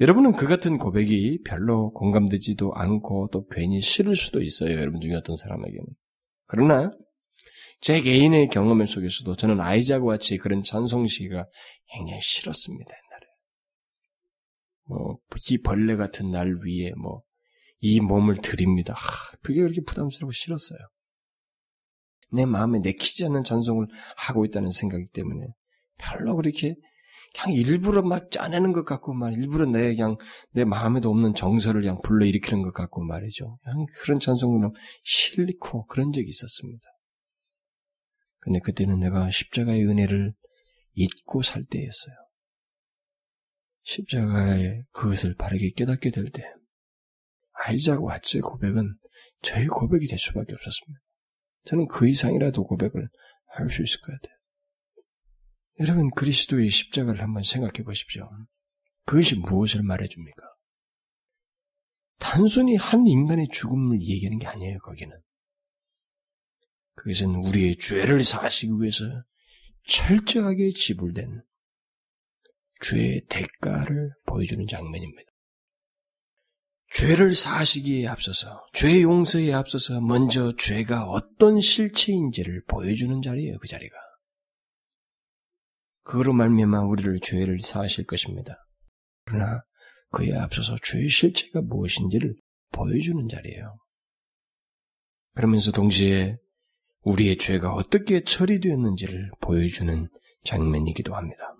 여러분은 그 같은 고백이 별로 공감되지도 않고 또 괜히 싫을 수도 있어요. 여러분 중에 어떤 사람에게는. 그러나 제 개인의 경험 속에서도 저는 아이자과 같이 그런 찬송시가 굉장히 싫었습니다. 옛날에. 뭐, 이 벌레 같은 날 위에 뭐, 이 몸을 드립니다. 하, 그게 그렇게 부담스럽고 싫었어요. 내 마음에 내키지 않는 전송을 하고 있다는 생각이 때문에 별로 그렇게 그냥 일부러 막 짜내는 것 같고 말 일부러 내 그냥 내 마음에도 없는 정서를 그냥 불러일으키는 것 같고 말이죠. 그냥 그런 찬송을 싫고 그런 적이 있었습니다. 근데 그때는 내가 십자가의 은혜를 잊고 살 때였어요. 십자가의 그것을 바르게 깨닫게 될 때, 아이작 왓츠의 고백은 저의 고백이 될 수밖에 없었습니다. 저는 그 이상이라도 고백을 할 수 있을 것 같아요. 여러분 그리스도의 십자가를 한번 생각해 보십시오. 그것이 무엇을 말해줍니까? 단순히 한 인간의 죽음을 얘기하는 게 아니에요, 거기는. 그것은 우리의 죄를 사시기 위해서 철저하게 지불된 죄의 대가를 보여주는 장면입니다. 죄를 사시기에 앞서서, 죄 용서에 앞서서 먼저 죄가 어떤 실체인지를 보여주는 자리예요, 그 자리가. 그로 말미암아 우리를 죄를 사하실 것입니다. 그러나 그에 앞서서 죄의 실체가 무엇인지를 보여주는 자리예요. 그러면서 동시에 우리의 죄가 어떻게 처리되었는지를 보여주는 장면이기도 합니다.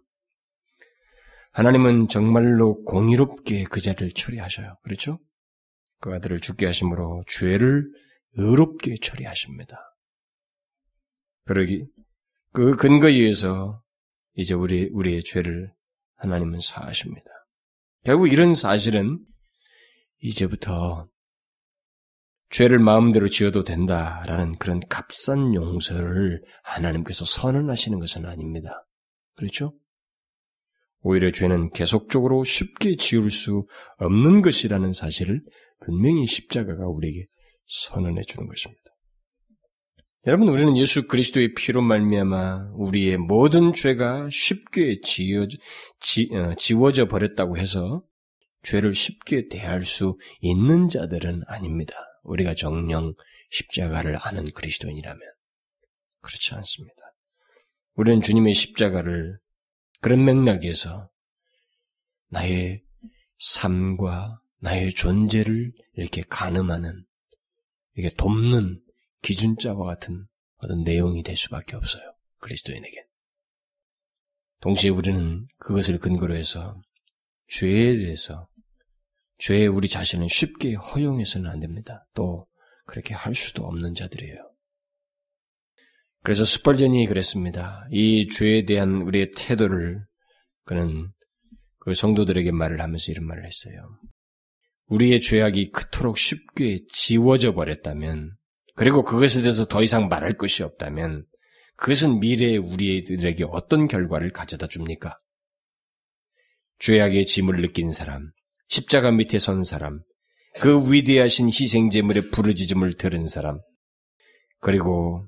하나님은 정말로 공의롭게 그 자를 처리하셔요. 그렇죠? 그 아들을 죽게 하심으로 죄를 의롭게 처리하십니다. 그러기 그 근거에 의해서 이제 우리, 우리의 죄를 하나님은 사하십니다. 결국 이런 사실은 이제부터 죄를 마음대로 지어도 된다라는 그런 값싼 용서를 하나님께서 선언하시는 것은 아닙니다. 그렇죠? 오히려 죄는 계속적으로 쉽게 지울 수 없는 것이라는 사실을 분명히 십자가가 우리에게 선언해 주는 것입니다. 여러분 우리는 예수 그리스도의 피로 말미암아 우리의 모든 죄가 쉽게 지어, 지, 어, 지워져 버렸다고 해서 죄를 쉽게 대할 수 있는 자들은 아닙니다. 우리가 정령 십자가를 아는 그리스도인이라면 그렇지 않습니다. 우리는 주님의 십자가를 그런 맥락에서 나의 삶과 나의 존재를 이렇게 가늠하는 이게 돕는 기준자와 같은 어떤 내용이 될 수밖에 없어요. 그리스도인에게. 동시에 우리는 그것을 근거로 해서 죄에 대해서 죄에 우리 자신을 쉽게 허용해서는 안 됩니다. 또 그렇게 할 수도 없는 자들이에요. 그래서 스펄전이 그랬습니다. 이 죄에 대한 우리의 태도를 그는 그 성도들에게 말을 하면서 이런 말을 했어요. 우리의 죄악이 그토록 쉽게 지워져 버렸다면, 그리고 그것에 대해서 더 이상 말할 것이 없다면, 그것은 미래에 우리들에게 어떤 결과를 가져다 줍니까? 죄악의 짐을 느낀 사람, 십자가 밑에 선 사람, 그 위대하신 희생 제물의 부르짖음을 들은 사람, 그리고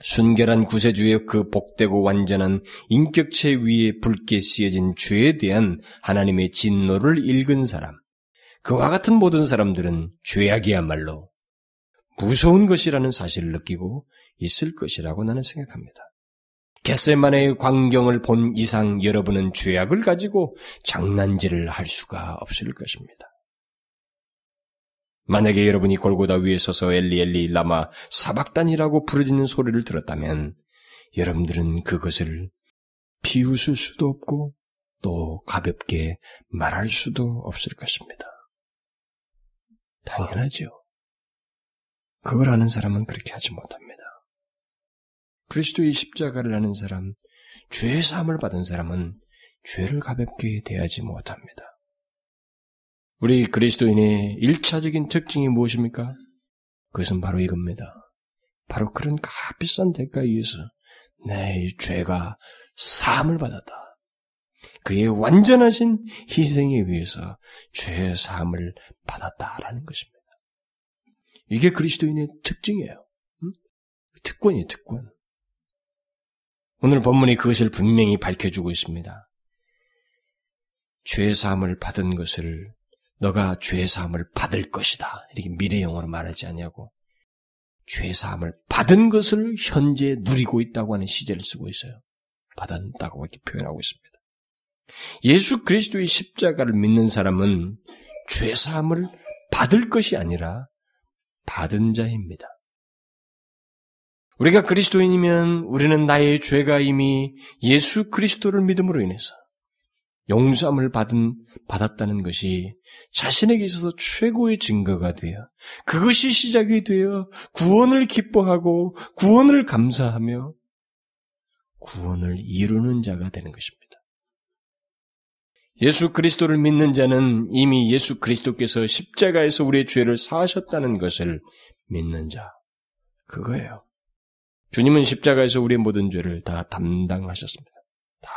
순결한 구세주의 그 복되고 완전한 인격체 위에 붉게 씌어진 죄에 대한 하나님의 진노를 읽은 사람, 그와 같은 모든 사람들은 죄악이야말로 무서운 것이라는 사실을 느끼고 있을 것이라고 나는 생각합니다. 겟셀만의 광경을 본 이상 여러분은 죄악을 가지고 장난질을 할 수가 없을 것입니다. 만약에 여러분이 골고다 위에 서서 엘리 엘리 라마 사박단이라고 부르짖는 소리를 들었다면 여러분들은 그것을 비웃을 수도 없고 또 가볍게 말할 수도 없을 것입니다. 당연하죠. 그걸 아는 사람은 그렇게 하지 못합니다. 그리스도의 십자가를 아는 사람, 죄의 사함을 받은 사람은 죄를 가볍게 대하지 못합니다. 우리 그리스도인의 일차적인 특징이 무엇입니까? 그것은 바로 이겁니다. 바로 그런 값비싼 대가에 의해서 내 죄가 사함을 받았다. 그의 완전하신 희생에 의해서 죄의 사함을 받았다라는 것입니다. 이게 그리스도인의 특징이에요. 응? 특권이에요, 특권. 오늘 본문이 그것을 분명히 밝혀주고 있습니다. 죄 사함을 받은 것을 너가 죄 사함을 받을 것이다. 이렇게 미래 영어로 말하지 않냐고. 죄 사함을 받은 것을 현재 누리고 있다고 하는 시제를 쓰고 있어요. 받았다고 이렇게 표현하고 있습니다. 예수 그리스도의 십자가를 믿는 사람은 죄 사함을 받을 것이 아니라 받은 자입니다. 우리가 그리스도인이면 우리는 나의 죄가 이미 예수 그리스도를 믿음으로 인해서 용서함을 받은, 받았다는 것이 자신에게 있어서 최고의 증거가 되어 그것이 시작이 되어 구원을 기뻐하고 구원을 감사하며 구원을 이루는 자가 되는 것입니다. 예수 그리스도를 믿는 자는 이미 예수 그리스도께서 십자가에서 우리의 죄를 사하셨다는 것을 믿는 자. 그거예요. 주님은 십자가에서 우리의 모든 죄를 다 담당하셨습니다. 다.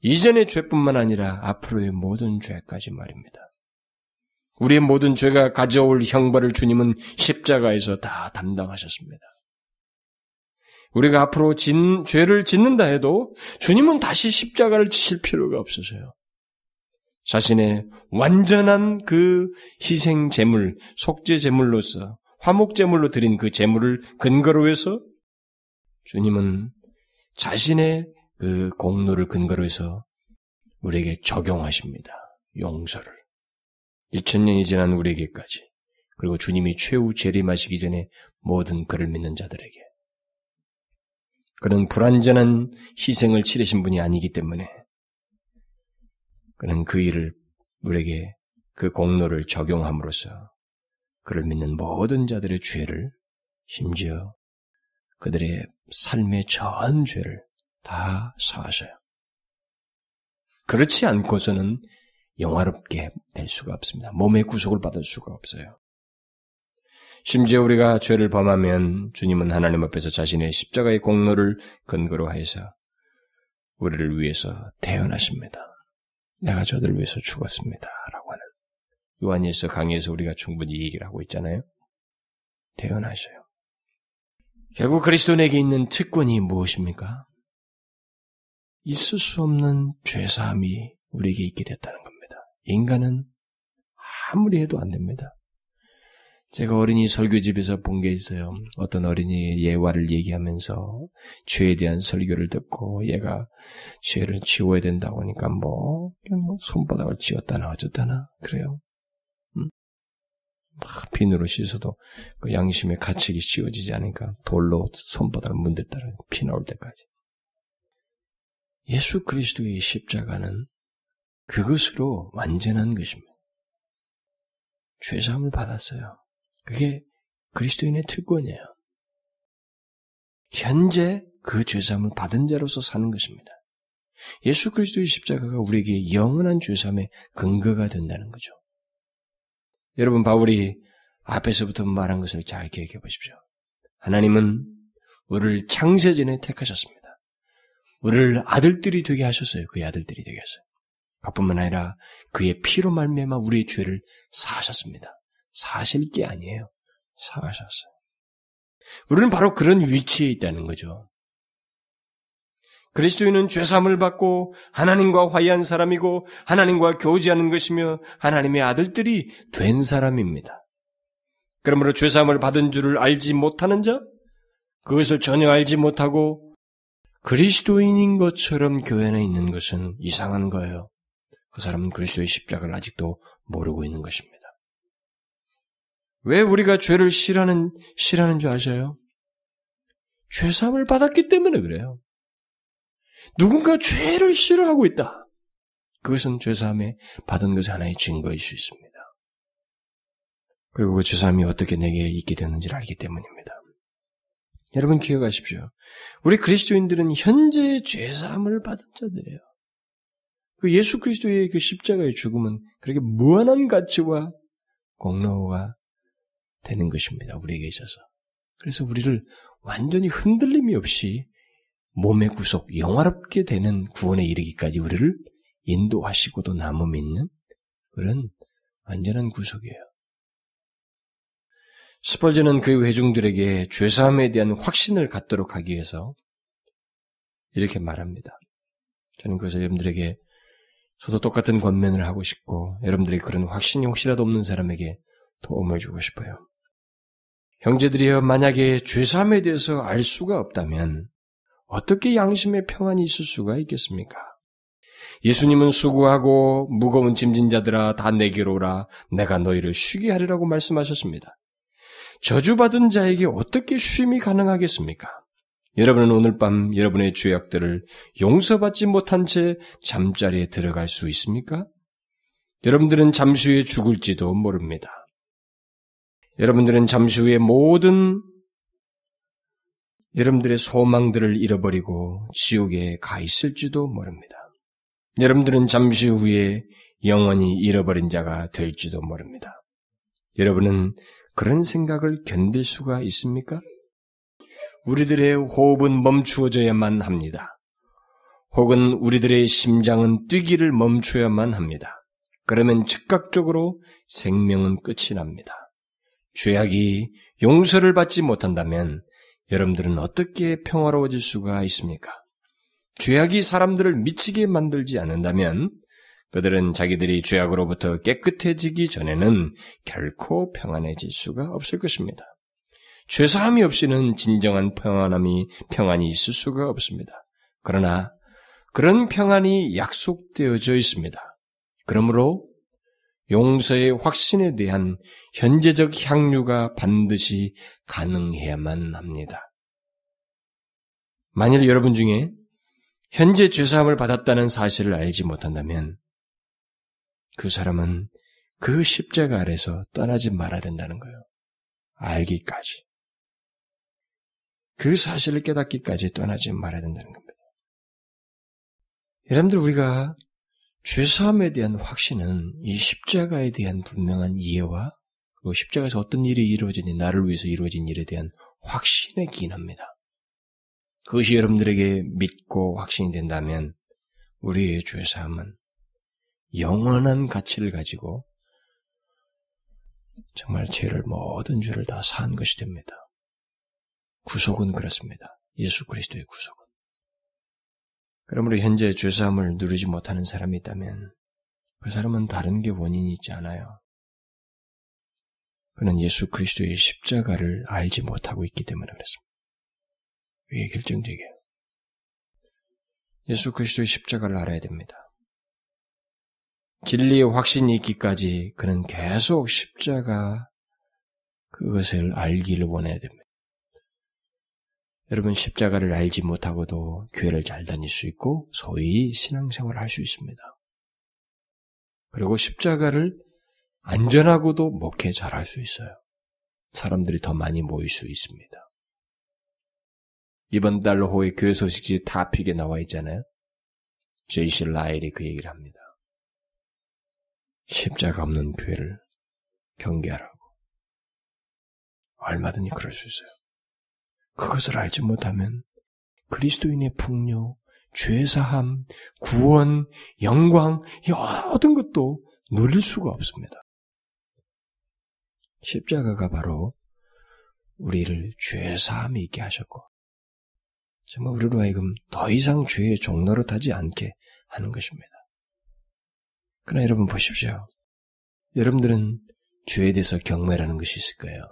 이전의 죄뿐만 아니라 앞으로의 모든 죄까지 말입니다. 우리의 모든 죄가 가져올 형벌을 주님은 십자가에서 다 담당하셨습니다. 우리가 앞으로 진, 죄를 짓는다 해도 주님은 다시 십자가를 지실 필요가 없으세요. 자신의 완전한 그 희생 제물, 속죄 제물로서 화목 제물로 드린 그 제물을 근거로 해서 주님은 자신의 그 공로를 근거로 해서 우리에게 적용하십니다. 용서를. 2000년이 지난 우리에게까지. 그리고 주님이 최후 재림하시기 전에 모든 그를 믿는 자들에게. 그는 불완전한 희생을 치르신 분이 아니기 때문에 그는 그 일을 우리에게 그 공로를 적용함으로써 그를 믿는 모든 자들의 죄를 심지어 그들의 삶의 전 죄를 다 사하셔요. 그렇지 않고서는 영화롭게 될 수가 없습니다. 몸의 구속을 받을 수가 없어요. 심지어 우리가 죄를 범하면 주님은 하나님 앞에서 자신의 십자가의 공로를 근거로 하여서 우리를 위해서 태어나십니다. 내가 저들을 위해서 죽었습니다. 라고 하는 요한일서 강의에서 우리가 충분히 얘기를 하고 있잖아요. 태어나셔요. 결국 그리스도인에게 있는 특권이 무엇입니까? 있을 수 없는 죄사함이 우리에게 있게 됐다는 겁니다. 인간은 아무리 해도 안 됩니다. 제가 어린이 설교집에서 본 게 있어요. 어떤 어린이 예화를 얘기하면서 죄에 대한 설교를 듣고 얘가 죄를 지워야 된다고 하니까 뭐, 뭐 손바닥을 쥐었다나 어쩌다나 그래요. 막 비누로 씻어도 그 양심의 가책이 씌워지지 않으니까 돌로 손바닥을 문댔다라 피 나올 때까지. 예수 그리스도의 십자가는 그것으로 완전한 것입니다. 죄사함을 받았어요. 그게 그리스도인의 특권이에요. 현재 그 죄사함을 받은 자로서 사는 것입니다. 예수 그리스도의 십자가가 우리에게 영원한 죄사함의 근거가 된다는 거죠. 여러분 바울이 앞에서부터 말한 것을 잘 기억해 보십시오. 하나님은 우리를 창세전에 택하셨습니다. 우리를 아들들이 되게 하셨어요. 그의 아들들이 되게 하셨어요. 그뿐만 아니라 그의 피로 말미암아 우리의 죄를 사하셨습니다. 사실 게 아니에요. 사하셨어요. 우리는 바로 그런 위치에 있다는 거죠. 그리스도인은 죄사함을 받고 하나님과 화해한 사람이고 하나님과 교제하는 것이며 하나님의 아들들이 된 사람입니다. 그러므로 죄사함을 받은 줄을 알지 못하는 자, 그것을 전혀 알지 못하고 그리스도인인 것처럼 교회 안에 있는 것은 이상한 거예요. 그 사람은 그리스도의 십자가를 아직도 모르고 있는 것입니다. 왜 우리가 죄를 싫어하는, 싫어하는 줄 아세요? 죄사함을 받았기 때문에 그래요. 누군가 죄를 싫어하고 있다. 그것은 죄사함에 받은 것의 하나의 증거일 수 있습니다. 그리고 그 죄사함이 어떻게 내게 있게 되는지를 알기 때문입니다. 여러분 기억하십시오. 우리 그리스도인들은 현재 죄사함을 받은 자들이에요. 그 예수 그리스도의 그 십자가의 죽음은 그렇게 무한한 가치와 공로가 되는 것입니다. 우리에게 있어서. 그래서 우리를 완전히 흔들림이 없이 몸의 구속, 영화롭게 되는 구원에 이르기까지 우리를 인도하시고도 남음 있는 그런 완전한 구속이에요. 스펄전은 그 회중들에게 죄사함에 대한 확신을 갖도록 하기 위해서 이렇게 말합니다. 저는 그래서 여러분들에게 저도 똑같은 권면을 하고 싶고 여러분들이 그런 확신이 혹시라도 없는 사람에게 도움을 주고 싶어요. 형제들이여 만약에 죄사함에 대해서 알 수가 없다면 어떻게 양심의 평안이 있을 수가 있겠습니까? 예수님은 수고하고 무거운 짐진 자들아 다 내게로 오라 내가 너희를 쉬게 하리라고 말씀하셨습니다. 저주받은 자에게 어떻게 쉼이 가능하겠습니까? 여러분은 오늘 밤 여러분의 죄악들을 용서받지 못한 채 잠자리에 들어갈 수 있습니까? 여러분들은 잠시 후에 죽을지도 모릅니다. 여러분들은 잠시 후에 모든 여러분들의 소망들을 잃어버리고 지옥에 가 있을지도 모릅니다. 여러분들은 잠시 후에 영원히 잃어버린 자가 될지도 모릅니다. 여러분은 그런 생각을 견딜 수가 있습니까? 우리들의 호흡은 멈추어져야만 합니다. 혹은 우리들의 심장은 뛰기를 멈춰야만 합니다. 그러면 즉각적으로 생명은 끝이 납니다. 죄악이 용서를 받지 못한다면 여러분들은 어떻게 평화로워질 수가 있습니까? 죄악이 사람들을 미치게 만들지 않는다면 그들은 자기들이 죄악으로부터 깨끗해지기 전에는 결코 평안해질 수가 없을 것입니다. 죄사함이 없이는 진정한 평안함이 평안이 있을 수가 없습니다. 그러나 그런 평안이 약속되어져 있습니다. 그러므로 용서의 확신에 대한 현재적 향유가 반드시 가능해야만 합니다. 만일 여러분 중에 현재 죄사함을 받았다는 사실을 알지 못한다면 그 사람은 그 십자가 아래서 떠나지 말아야 된다는 거예요. 알기까지. 그 사실을 깨닫기까지 떠나지 말아야 된다는 겁니다. 여러분들 우리가 죄사함에 대한 확신은 이 십자가에 대한 분명한 이해와 그리고 십자가에서 어떤 일이 이루어지니 나를 위해서 이루어진 일에 대한 확신에 기인합니다. 그것이 여러분들에게 믿고 확신이 된다면 우리의 죄사함은 영원한 가치를 가지고 정말 죄를 모든 죄를 다 사한 것이 됩니다. 구속은 그렇습니다. 예수 그리스도의 구속은. 그러므로 현재 죄사함을 누리지 못하는 사람이 있다면 그 사람은 다른 게 원인이 있지 않아요. 그는 예수 그리스도의 십자가를 알지 못하고 있기 때문에 그렇습니다. 그게 결정적이에요. 예수 그리스도의 십자가를 알아야 됩니다. 진리의 확신이 있기까지 그는 계속 십자가 그것을 알기를 원해야 됩니다. 여러분 십자가를 알지 못하고도 교회를 잘 다닐 수 있고 소위 신앙생활을 할 수 있습니다. 그리고 십자가를 안전하고도 목회 잘 할 수 있어요. 사람들이 더 많이 모일 수 있습니다. 이번 달 호의 교회 소식지 다픽에 나와 있잖아요. 제이시 라일이 그 얘기를 합니다. 십자가 없는 교회를 경계하라고. 얼마든지 그럴 수 있어요. 그것을 알지 못하면 그리스도인의 풍요, 죄사함, 구원, 영광, 이 모든 것도 누릴 수가 없습니다. 십자가가 바로 우리를 죄사함이 있게 하셨고, 정말 우리로 하여금 더 이상 죄의 종로를 타지 않게 하는 것입니다. 그러나 여러분 보십시오. 여러분들은 죄에 대해서 경매라는 것이 있을 거예요.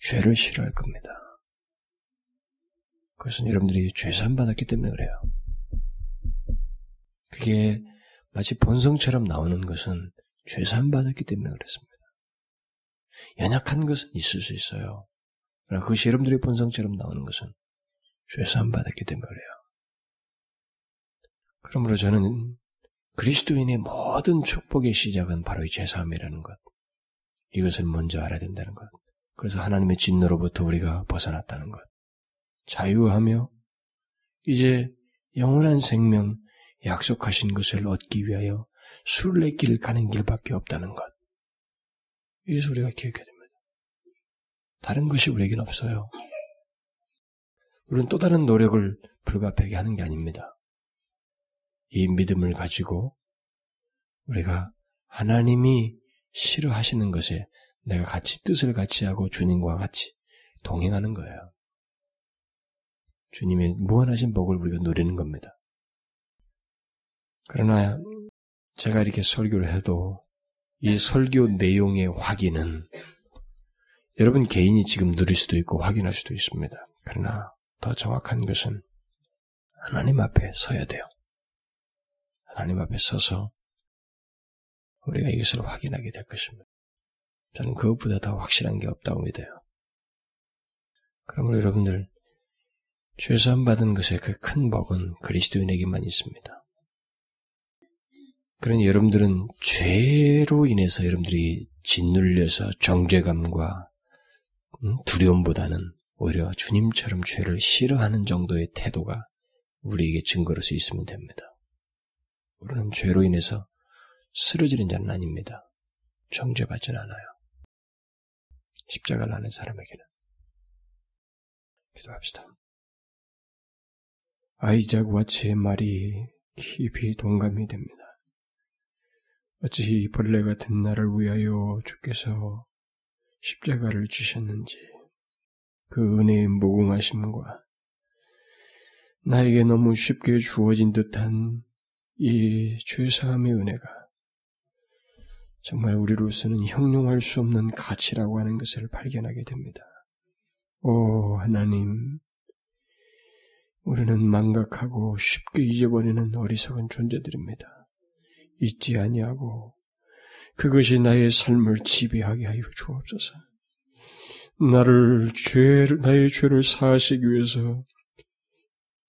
죄를 싫어할 겁니다. 그것은 여러분들이 죄산 받았기 때문에 그래요. 그게 마치 본성처럼 나오는 것은 죄산 받았기 때문에 그렇습니다. 연약한 것은 있을 수 있어요. 그러나 그것이 여러분들의 본성처럼 나오는 것은 죄산 받았기 때문에 그래요. 그러므로 저는 그리스도인의 모든 축복의 시작은 바로 이 죄사함이라는 것. 이것을 먼저 알아야 된다는 것. 그래서 하나님의 진노로부터 우리가 벗어났다는 것. 자유하며 이제 영원한 생명 약속하신 것을 얻기 위하여 순례길을 가는 길밖에 없다는 것. 이것을 우리가 기억해야 됩니다. 다른 것이 우리에겐 없어요. 우리는 또 다른 노력을 불가피하게 하는 게 아닙니다. 이 믿음을 가지고 우리가 하나님이 싫어하시는 것에 내가 같이 뜻을 같이 하고 주님과 같이 동행하는 거예요. 주님의 무한하신 복을 우리가 누리는 겁니다. 그러나 제가 이렇게 설교를 해도 이 설교 내용의 확인은 여러분 개인이 지금 누릴 수도 있고 확인할 수도 있습니다. 그러나 더 정확한 것은 하나님 앞에 서야 돼요. 하나님 앞에 서서 우리가 이것을 확인하게 될 것입니다. 저는 그것보다 더 확실한 게 없다고 믿어요. 그러므로 여러분들 죄사함 받은 것의 그 큰 복은 그리스도인에게만 있습니다. 그러니 여러분들은 죄로 인해서 여러분들이 짓눌려서 정죄감과 음, 두려움보다는 오히려 주님처럼 죄를 싫어하는 정도의 태도가 우리에게 증거로서 있으면 됩니다. 우리는 죄로 인해서 쓰러지는 자는 아닙니다. 정죄받지는 않아요. 십자가를 아는 사람에게는. 기도합시다. 아이작과 제 말이 깊이 동감이 됩니다. 어찌 벌레 같은 나를 위하여 주께서 십자가를 주셨는지 그 은혜의 무궁하심과 나에게 너무 쉽게 주어진 듯한 이 죄사함의 은혜가 정말 우리로서는 형용할 수 없는 가치라고 하는 것을 발견하게 됩니다. 오 하나님, 우리는 망각하고 쉽게 잊어버리는 어리석은 존재들입니다. 잊지 아니하고 그것이 나의 삶을 지배하게 하여 주옵소서. 나를 죄 나의 죄를 사하시기 위해서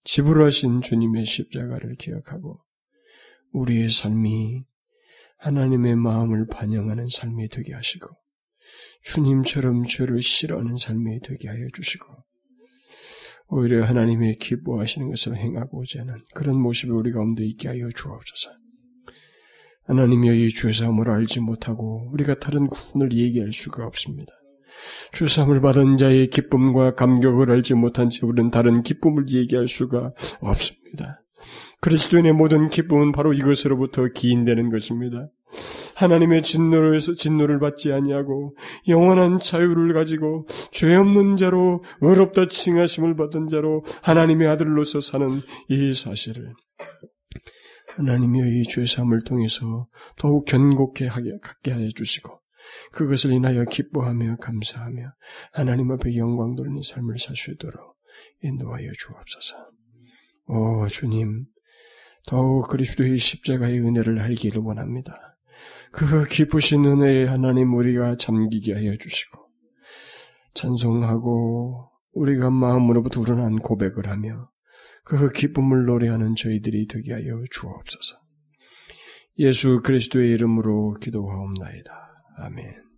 지불하신 주님의 십자가를 기억하고 우리의 삶이 하나님의 마음을 반영하는 삶이 되게 하시고 주님처럼 죄를 싫어하는 삶이 되게 하여 주시고 오히려 하나님의 기뻐하시는 것을 행하고자 하는 그런 모습이 우리 가운데 있게 하여 주옵소서. 하나님의 이 죄사함을 알지 못하고 우리가 다른 구원을 얘기할 수가 없습니다. 죄사함을 받은 자의 기쁨과 감격을 알지 못한 채 우리는 다른 기쁨을 얘기할 수가 없습니다. 그리스도인의 모든 기쁨은 바로 이것으로부터 기인되는 것입니다. 하나님의 진노로에서 진노를 받지 아니하고 영원한 자유를 가지고 죄 없는 자로 의롭다 칭하심을 받은 자로 하나님의 아들로서 사는 이 사실을 하나님의 이 죄사함을 통해서 더욱 견고케 하게 갖게 하여 주시고 그것을 인하여 기뻐하며 감사하며 하나님 앞에 영광 돌리는 삶을 있도록 인도하여 주옵소서. 오 주님 더욱 그리스도의 십자가의 은혜를 알기를 원합니다. 그 기쁘신 은혜에 하나님 우리가 잠기게 하여 주시고 찬송하고 우리가 마음으로부터 우러난 고백을 하며 그 기쁨을 노래하는 저희들이 되게 하여 주옵소서. 예수 그리스도의 이름으로 기도하옵나이다. 아멘.